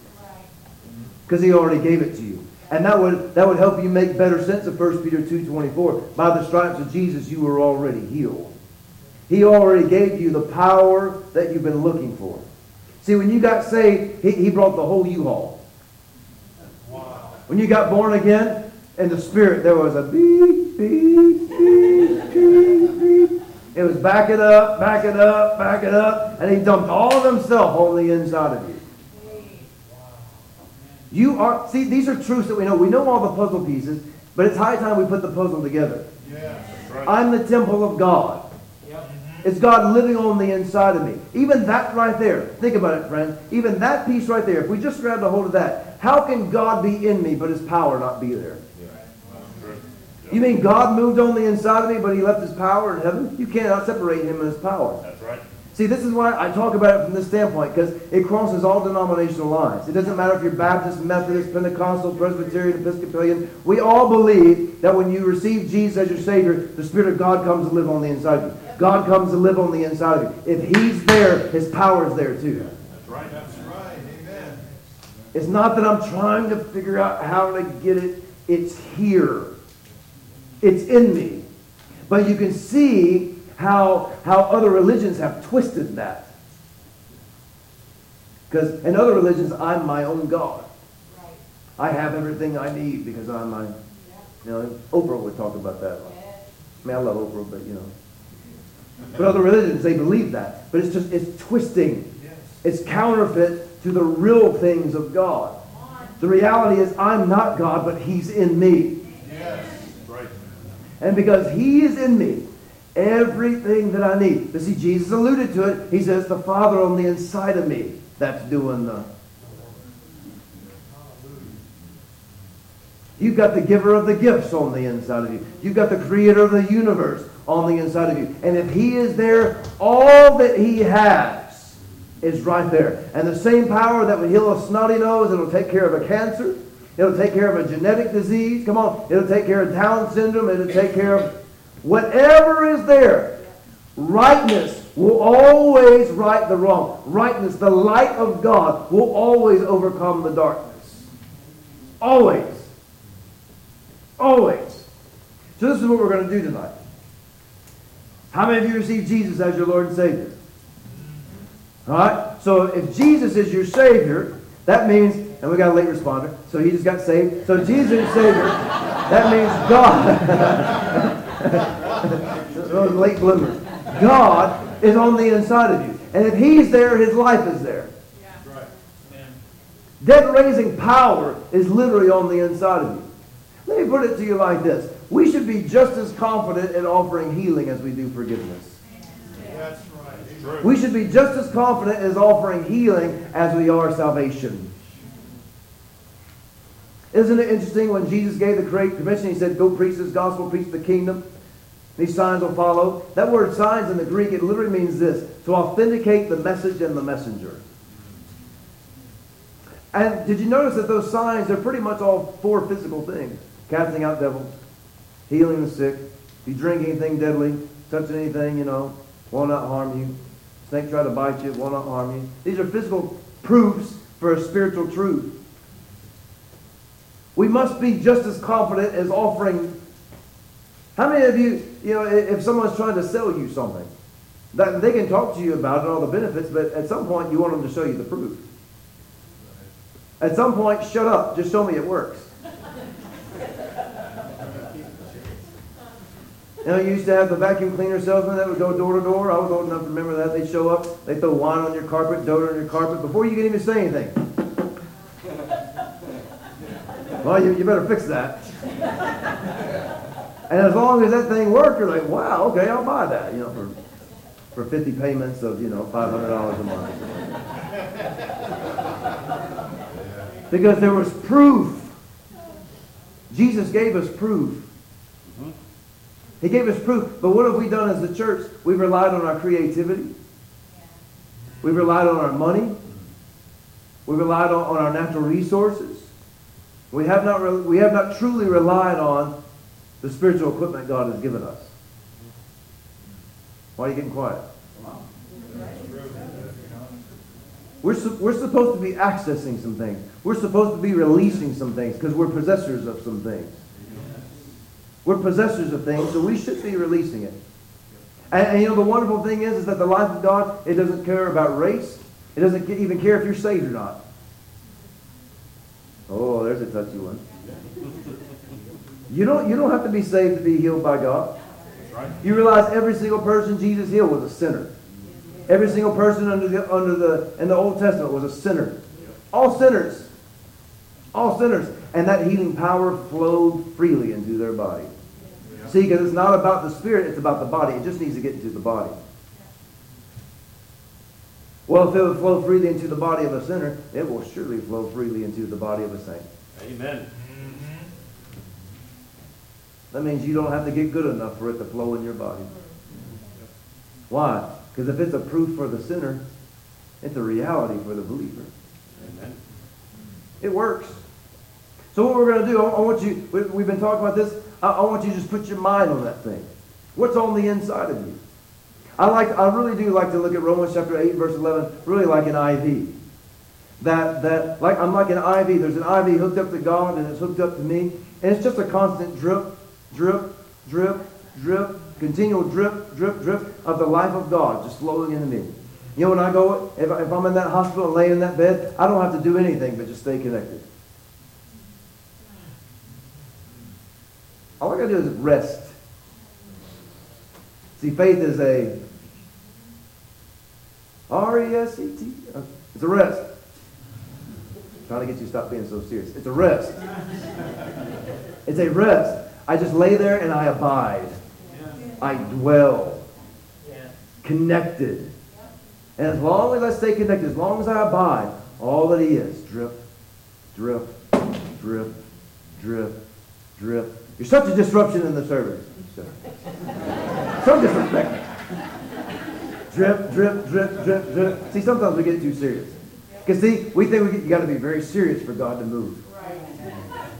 Speaker 1: Because he already gave it to you. And that would, that would help you make better sense of 1 Peter 2.24. By the stripes of Jesus, you were already healed. He already gave you the power that you've been looking for. See, when you got saved, he, he brought the whole U-Haul. Wow. When you got born again, in the Spirit, there was a beep, beep, beep, beep, beep. It was back it up, back it up, back it up, and he dumped all of himself on the inside of you. You are, see, these are truths that we know. We know all the puzzle pieces, but it's high time we put the puzzle together. right. I'm the temple of God. Yep. It's God living on the inside of me. Even that right there, think about it, friend. Even that piece right there, if we just grabbed a hold of that, that. How can God be in me, but his power not be there? You mean God moved on the inside of me, but he left his power in heaven? You cannot separate him and his power.
Speaker 4: That's right.
Speaker 1: See, this is why I talk about it from this standpoint, because it crosses all denominational lines. It doesn't matter if you're Baptist, Methodist, Pentecostal, Presbyterian, Episcopalian. We all believe that when you receive Jesus as your Savior, the Spirit of God comes to live on the inside of you. God comes to live on the inside of you. If He's there, His power is there too.
Speaker 4: That's right.
Speaker 3: That's right, amen.
Speaker 1: It's not that I'm trying to figure out how to get it. It's here. It's in me. But you can see how, how other religions have twisted that. Because in other religions, I'm my own God. I have everything I need because I'm my, you know, Oprah would talk about that. I mean, I love Oprah, but you know. But other religions, they believe that. But it's just, it's twisting.
Speaker 3: Yes.
Speaker 1: It's counterfeit to the real things of God. The reality is, I'm not God, but He's in me.
Speaker 3: Yes.
Speaker 4: Right.
Speaker 1: And because He is in me, everything that I need. But see, Jesus alluded to it. He says, the Father on the inside of me, that's doing the. You've got the giver of the gifts on the inside of you. You've got the creator of the universe on the inside of you. And if He is there, all that He has is right there. And the same power that would heal a snotty nose, it'll take care of a cancer. It'll take care of a genetic disease. Come on. It'll take care of Down syndrome. It'll take care of whatever is there. Rightness will always right the wrong. Rightness, the light of God, will always overcome the darkness. Always. Always. So this is what we're going to do tonight. How many of you received Jesus as your Lord and Savior? All right? So if Jesus is your Savior, that means, and we got a late responder, so he just got saved. So Jesus is Savior. That means God. Late bloomers. God is on the inside of you. And if He's there, His life is there.
Speaker 3: That's right.
Speaker 1: Dead raising power is literally on the inside of you. Let me put it to you like this. We should be just as confident in offering healing as we do forgiveness.
Speaker 3: That's right.
Speaker 4: True.
Speaker 1: We should be just as confident as offering healing as we are salvation. Isn't it interesting when Jesus gave the Great Commission, he said, Go preach this gospel, preach the kingdom. These signs will follow. That word signs in the Greek, it literally means this to authenticate the message and the messenger. And did you notice that those signs are pretty much all four physical things casting out devils, healing the sick, if you drink anything deadly, touch anything, you know, will not harm you. Snake try to bite you, will not harm you. These are physical proofs for a spiritual truth. We must be just as confident as offering. How many of you, you know, if someone's trying to sell you something, that they can talk to you about it and all the benefits, but at some point you want them to show you the proof. At some point, shut up. Just show me it works. You know, you used to have the vacuum cleaner salesman that would go door to door. I was old enough to remember that. They'd show up, they'd throw wine on your carpet, dough on your carpet before you could even say anything. Well, you, you better fix that. And as long as that thing worked, you're like, wow, okay, I'll buy that, you know, for, for 50 payments of, you know, $500 a month. Because there was proof. Jesus gave us proof. He gave us proof. But what have we done as a church? We've relied on our creativity. We've relied on our money. We've relied on, on our natural resources. We have, not re- we have not truly relied on the spiritual equipment God has given us. Why are you getting quiet? We're, su- we're supposed to be accessing some things. We're supposed to be releasing some things because we're possessors of some things. We're possessors of things, so we should be releasing it. And, and you know, the wonderful thing is, is that the life of God, it doesn't care about race. It doesn't even care if you're saved or not. Oh, there's a touchy one. You don't, you don't have to be saved to be healed by God.
Speaker 4: Right.
Speaker 1: You realize every single person Jesus healed was a sinner. Every single person under the, under the, in the Old Testament was a sinner. All sinners. All sinners. And that healing power flowed freely into their body. See, because it's not about the spirit, it's about the body. It just needs to get into the body. Well, if it would flow freely into the body of a sinner, it will surely flow freely into the body of a saint.
Speaker 2: Amen.
Speaker 1: That means you don't have to get good enough for it to flow in your body. Why? Because if it's a proof for the sinner, it's a reality for the believer.
Speaker 2: Amen.
Speaker 1: It works. So what we're going to do, I, want you, we, we've been talking about this, I, I want you to just put your mind on that thing. What's on the inside of you? I like, I really do like to look at Romans chapter 8, verse 11, really like an IV. That, that, like, I'm like an IV. There's an IV hooked up to God and it's hooked up to me. And it's just a constant drip, drip, drip, drip, continual drip, drip, drip of the life of God just flowing into me. You know, when I go, if, if I'm in that hospital and laying in that bed, I don't have to do anything but just stay connected. All I got to do is rest. See, faith is a R-E-S-E-T. Uh, It's a rest. trying to get you to stop being so serious. It's a rest. It's a rest. I just lay there and I abide. I dwell. Connected. And as long as I stay connected, as long as I abide, all that he is, drip, drip, drip, drip, drip. You're such a disruption in the service. So disrespectful. Drip, drip, drip, drip, drip. See, sometimes we get too serious. Because see, we think we get, you got to be very serious for God to move.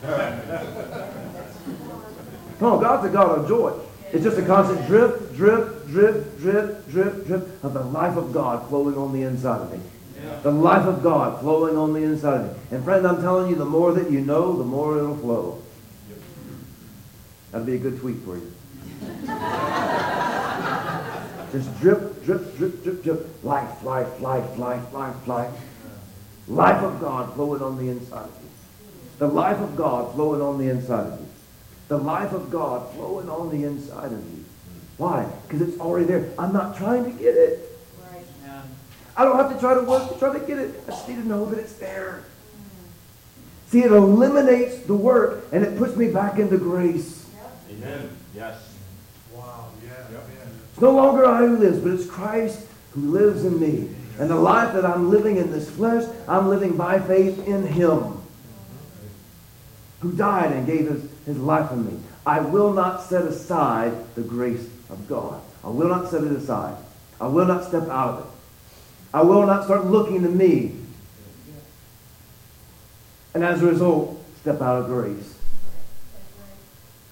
Speaker 1: Come on, God's a God of joy. It's just a constant drip, drip, drip, drip, drip, drip of the life of God flowing on the inside of me. The life of God flowing on the inside of me. And friend, I'm telling you, the more that you know, the more it'll flow. That'd be a good tweet for you. Just drip, drip, drip, drip, drip. Life, life, life, life, life, life. Life of God flowing on the inside of you. The life of God flowing on the inside of you. The life of God flowing on the inside of you. Why? Because it's already there. I'm not trying to get it. I don't have to try to work to try to get it. I just need to know that it's there. See, it eliminates the work and it puts me back into grace.
Speaker 2: Amen. Yes.
Speaker 3: Wow, yeah, amen.
Speaker 1: It's no longer I who lives, but it's Christ who lives in me. And the life that I'm living in this flesh, I'm living by faith in Him who died and gave his, his life for me. I will not set aside the grace of God. I will not set it aside. I will not step out of it. I will not start looking to me. And as a result, step out of grace.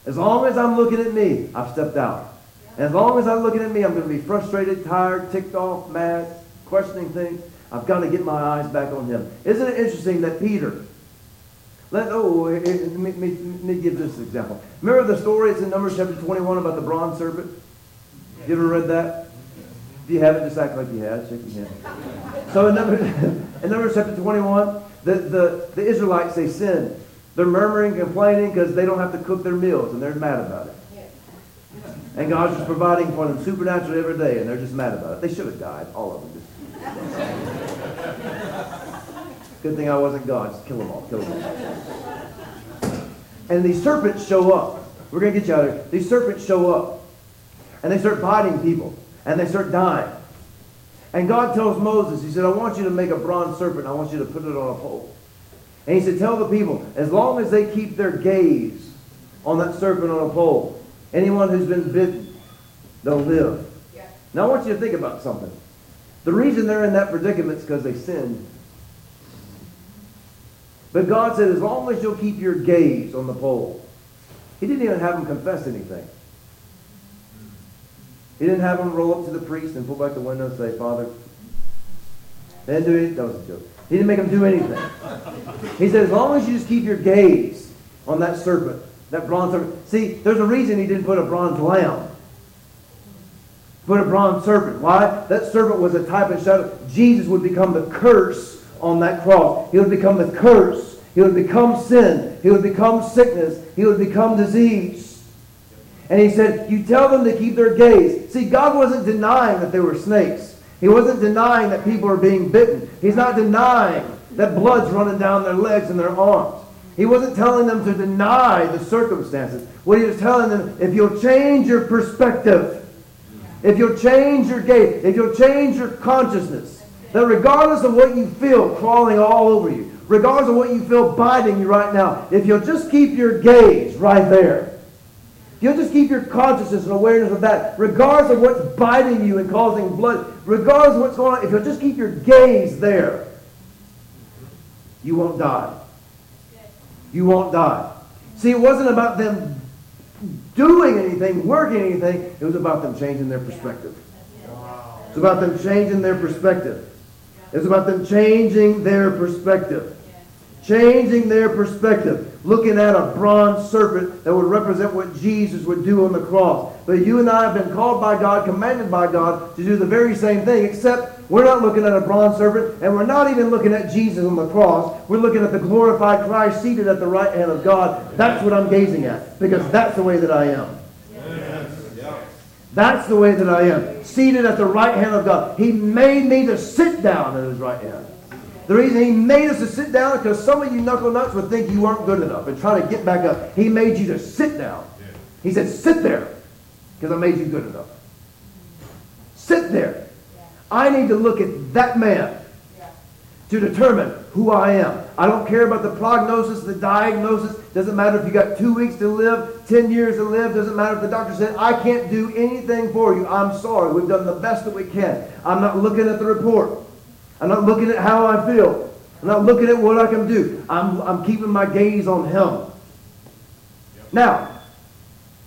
Speaker 1: As long as I'm looking at me, I've stepped out. And as long as I'm looking at me, I'm going to be frustrated, tired, ticked off, mad, questioning things. I've got to get my eyes back on him. Isn't it interesting that Peter, let, oh, eh, eh, let me, let me give this example. Remember the story? It's in Numbers chapter 21 about the bronze serpent. You ever read that? If you haven't, just act like you have. Shake your. So in Numbers, in Numbers chapter 21, the, the, the Israelites, they sin. They're murmuring, complaining because they don't have to cook their meals, and they're mad about it. And God's just providing for them supernaturally every day, and they're just mad about it. They should have died, all of them. Good thing I wasn't God. Just kill them all. Kill them all. And these serpents show up. We're going to get you out of here. These serpents show up. And they start biting people. And they start dying. And God tells Moses, He said, I want you to make a bronze serpent. I want you to put it on a pole. And He said, Tell the people, as long as they keep their gaze on that serpent on a pole, anyone who's been bitten, they'll live.
Speaker 4: Yeah.
Speaker 1: Now I want you to think about something. The reason they're in that predicament is because they sinned. But God said, as long as you'll keep your gaze on the pole, He didn't even have them confess anything. He didn't have them roll up to the priest and pull back the window and say, Father, they didn't do anything. That was a joke. He didn't make them do anything. He said, as long as you just keep your gaze on that serpent, that bronze serpent. See, there's a reason he didn't put a bronze lamb. Put a bronze serpent. Why? That serpent was a type and shadow. Jesus would become the curse on that cross. He would become the curse. He would become sin. He would become sickness. He would become disease. And he said, You tell them to keep their gaze. See, God wasn't denying that there were snakes. He wasn't denying that people are being bitten. He's not denying that blood's running down their legs and their arms. He wasn't telling them to deny the circumstances. What he was telling them, if you'll change your perspective, if you'll change your gaze, if you'll change your consciousness, That regardless of what you feel crawling all over you, regardless of what you feel biting you right now, if you'll just keep your gaze right there, if you'll just keep your consciousness and awareness of that, regardless of what's biting you and causing blood, regardless of what's going on, if you'll just keep your gaze there, you won't die. You won't die. See, it wasn't about them doing anything, working anything. It was about them changing their perspective. It's about them changing their perspective. It's about them changing their perspective. Changing their perspective. Looking at a bronze serpent that would represent what Jesus would do on the cross. But you and I have been called by God, commanded by God to do the very same thing, except we're not looking at a bronze serpent, and we're not even looking at Jesus on the cross. We're looking at the glorified Christ seated at the right hand of God. That's what I'm gazing at, because that's the way that I am. That's the way that I am. Seated at the right hand of God. He made me to sit down at his right hand. The reason he made us to sit down is because some of you knuckle nuts would think you weren't good enough and try to get back up. He made you to sit down. He said, sit there because I made you good enough. Sit there. I need to look at that man to determine who I am. I don't care about the prognosis, the diagnosis. Doesn't matter if you got two weeks to live, ten years to live. Doesn't matter if the doctor said, I can't do anything for you. I'm sorry. We've done the best that we can. I'm not looking at the report. I'm not looking at how I feel. I'm not looking at what I can do. I'm, I'm keeping my gaze on him. Now,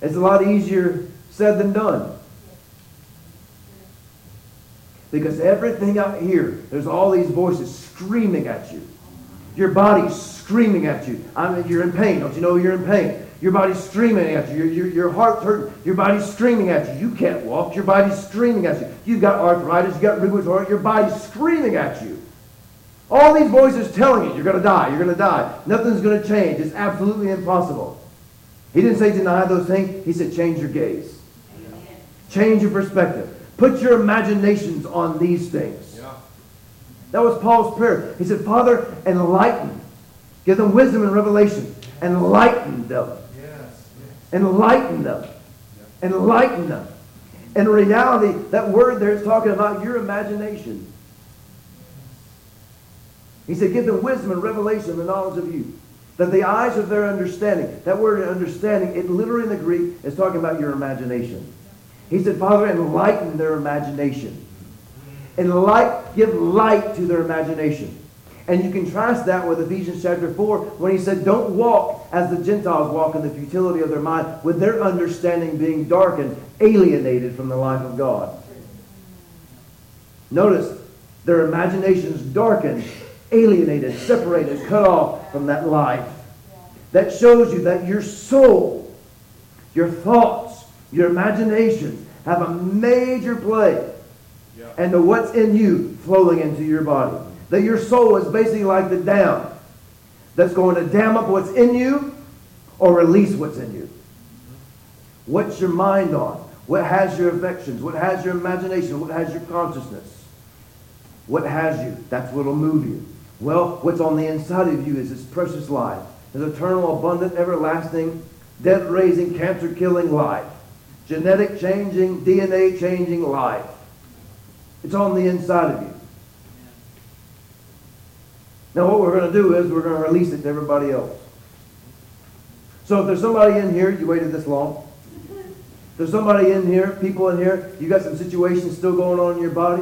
Speaker 1: it's a lot easier said than done. Because everything out here, there's all these voices screaming at you. Your body's screaming at you. I mean, you're in pain. Don't you know you're in pain? Your body's screaming at you. Your, your, your heart's hurting. Your body's screaming at you. You can't walk. Your body's screaming at you. You've got arthritis. You've got rheumatoid. Your body's screaming at you. All these voices telling you you're going to die. You're going to die. Nothing's going to change. It's absolutely impossible. He didn't say deny those things. He said change your gaze. Change your perspective. Put your imaginations on these things. That was Paul's prayer. He said, Father, enlighten. Give them wisdom and revelation. Enlighten them.
Speaker 3: Yes, yes.
Speaker 1: Enlighten them. Enlighten them. In reality, that word there is talking about your imagination. He said, Give them wisdom and revelation, the knowledge of you. That the eyes of their understanding, that word understanding, it literally in the Greek is talking about your imagination. He said, Father, enlighten their imagination. Enlight, give light to their imagination. And you contrast that with Ephesians chapter 4 when he said, Don't walk as the Gentiles walk in the futility of their mind, with their understanding being darkened, alienated from the life of God. Notice, their imaginations darkened, alienated, separated, cut off from that life. That shows you that your soul, your thoughts, your imaginations have a major play And the what's in you flowing into your body. That your soul is basically like the dam that's going to dam up what's in you or release what's in you. What's your mind on? What has your affections? What has your imagination? What has your consciousness? What has you? That's what'll move you. Well, what's on the inside of you is this precious life, this eternal, abundant, everlasting, death raising, cancer killing life, genetic changing, DNA changing life. It's on the inside of you. Now, what we're going to do is we're going to release it to everybody else. So, if there's somebody in here, you waited this long. If there's somebody in here, people in here, you got some situations still going on in your body.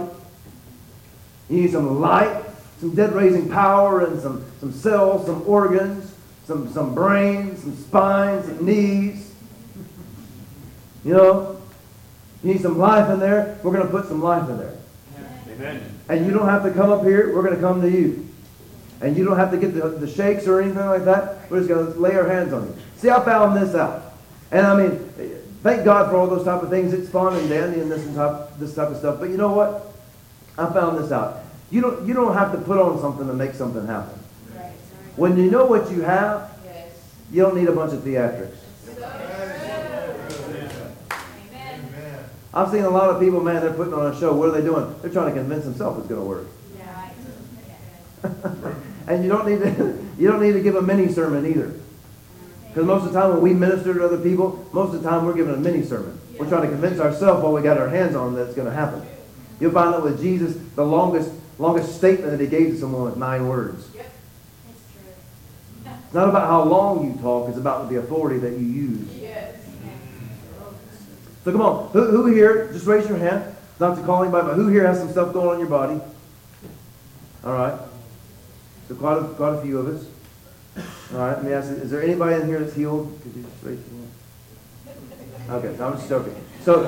Speaker 1: You need some light, some dead raising power, and some, some cells, some organs, some, some brains, some spines, some knees. You know, you need some life in there. We're going to put some life in there.
Speaker 2: Amen.
Speaker 1: And you don't have to come up here. We're going to come to you. And you don't have to get the, the shakes or anything like that. We're just going to lay our hands on you. See, I found this out. And I mean, thank God for all those type of things. It's fun and dandy and this and type, this type of stuff. But you know what? I found this out. You don't, you don't have to put on something to make something happen.
Speaker 4: Right.
Speaker 1: When you know what you have,
Speaker 4: Yes.
Speaker 1: you don't need a bunch of theatrics.
Speaker 4: Amen.
Speaker 3: Amen.
Speaker 1: I've seen a lot of people, man, they're putting on a show. What are they doing? They're trying to convince themselves it's going to work.
Speaker 4: Right.
Speaker 1: And you don't need to, you don't need to give a mini sermon either. Because most of the time when we minister to other people, most of the time we're giving a mini sermon. We're trying to convince ourselves while we got our hands on that it's going to happen. You'll find out with Jesus, the longest longest statement that he gave to someone was nine words.
Speaker 4: Yep. It's
Speaker 1: not about how long you talk, it's about the authority that you use. So come on, who, who here, just raise your hand, not to call anybody, but who here has some stuff going on in your body? All right. So quite a, quite a few of us. All right, let me ask, you, is there anybody in here that's healed? Could you just raise your hand? Okay, no, I'm just joking. So,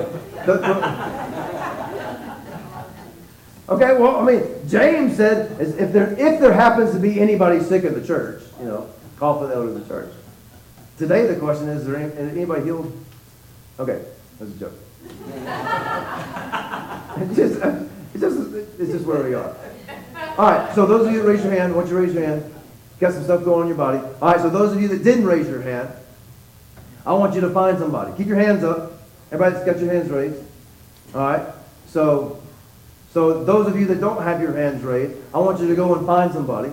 Speaker 1: the, the- okay, well, I mean, James said, if there, if there happens to be anybody sick in the church, you know, call for the elder of the church. Today, the question is, is there any, anybody healed? Okay, that's a joke. It's just, it's just, it's just where we are. All right, so those of you that raise your hand, want you raise your hand. Got some stuff going on in your body. All right, so those of you that didn't raise your hand, I want you to find somebody. Keep your hands up. Everybody's got your hands raised. All right, so, so those of you that don't have your hands raised, I want you to go and find somebody.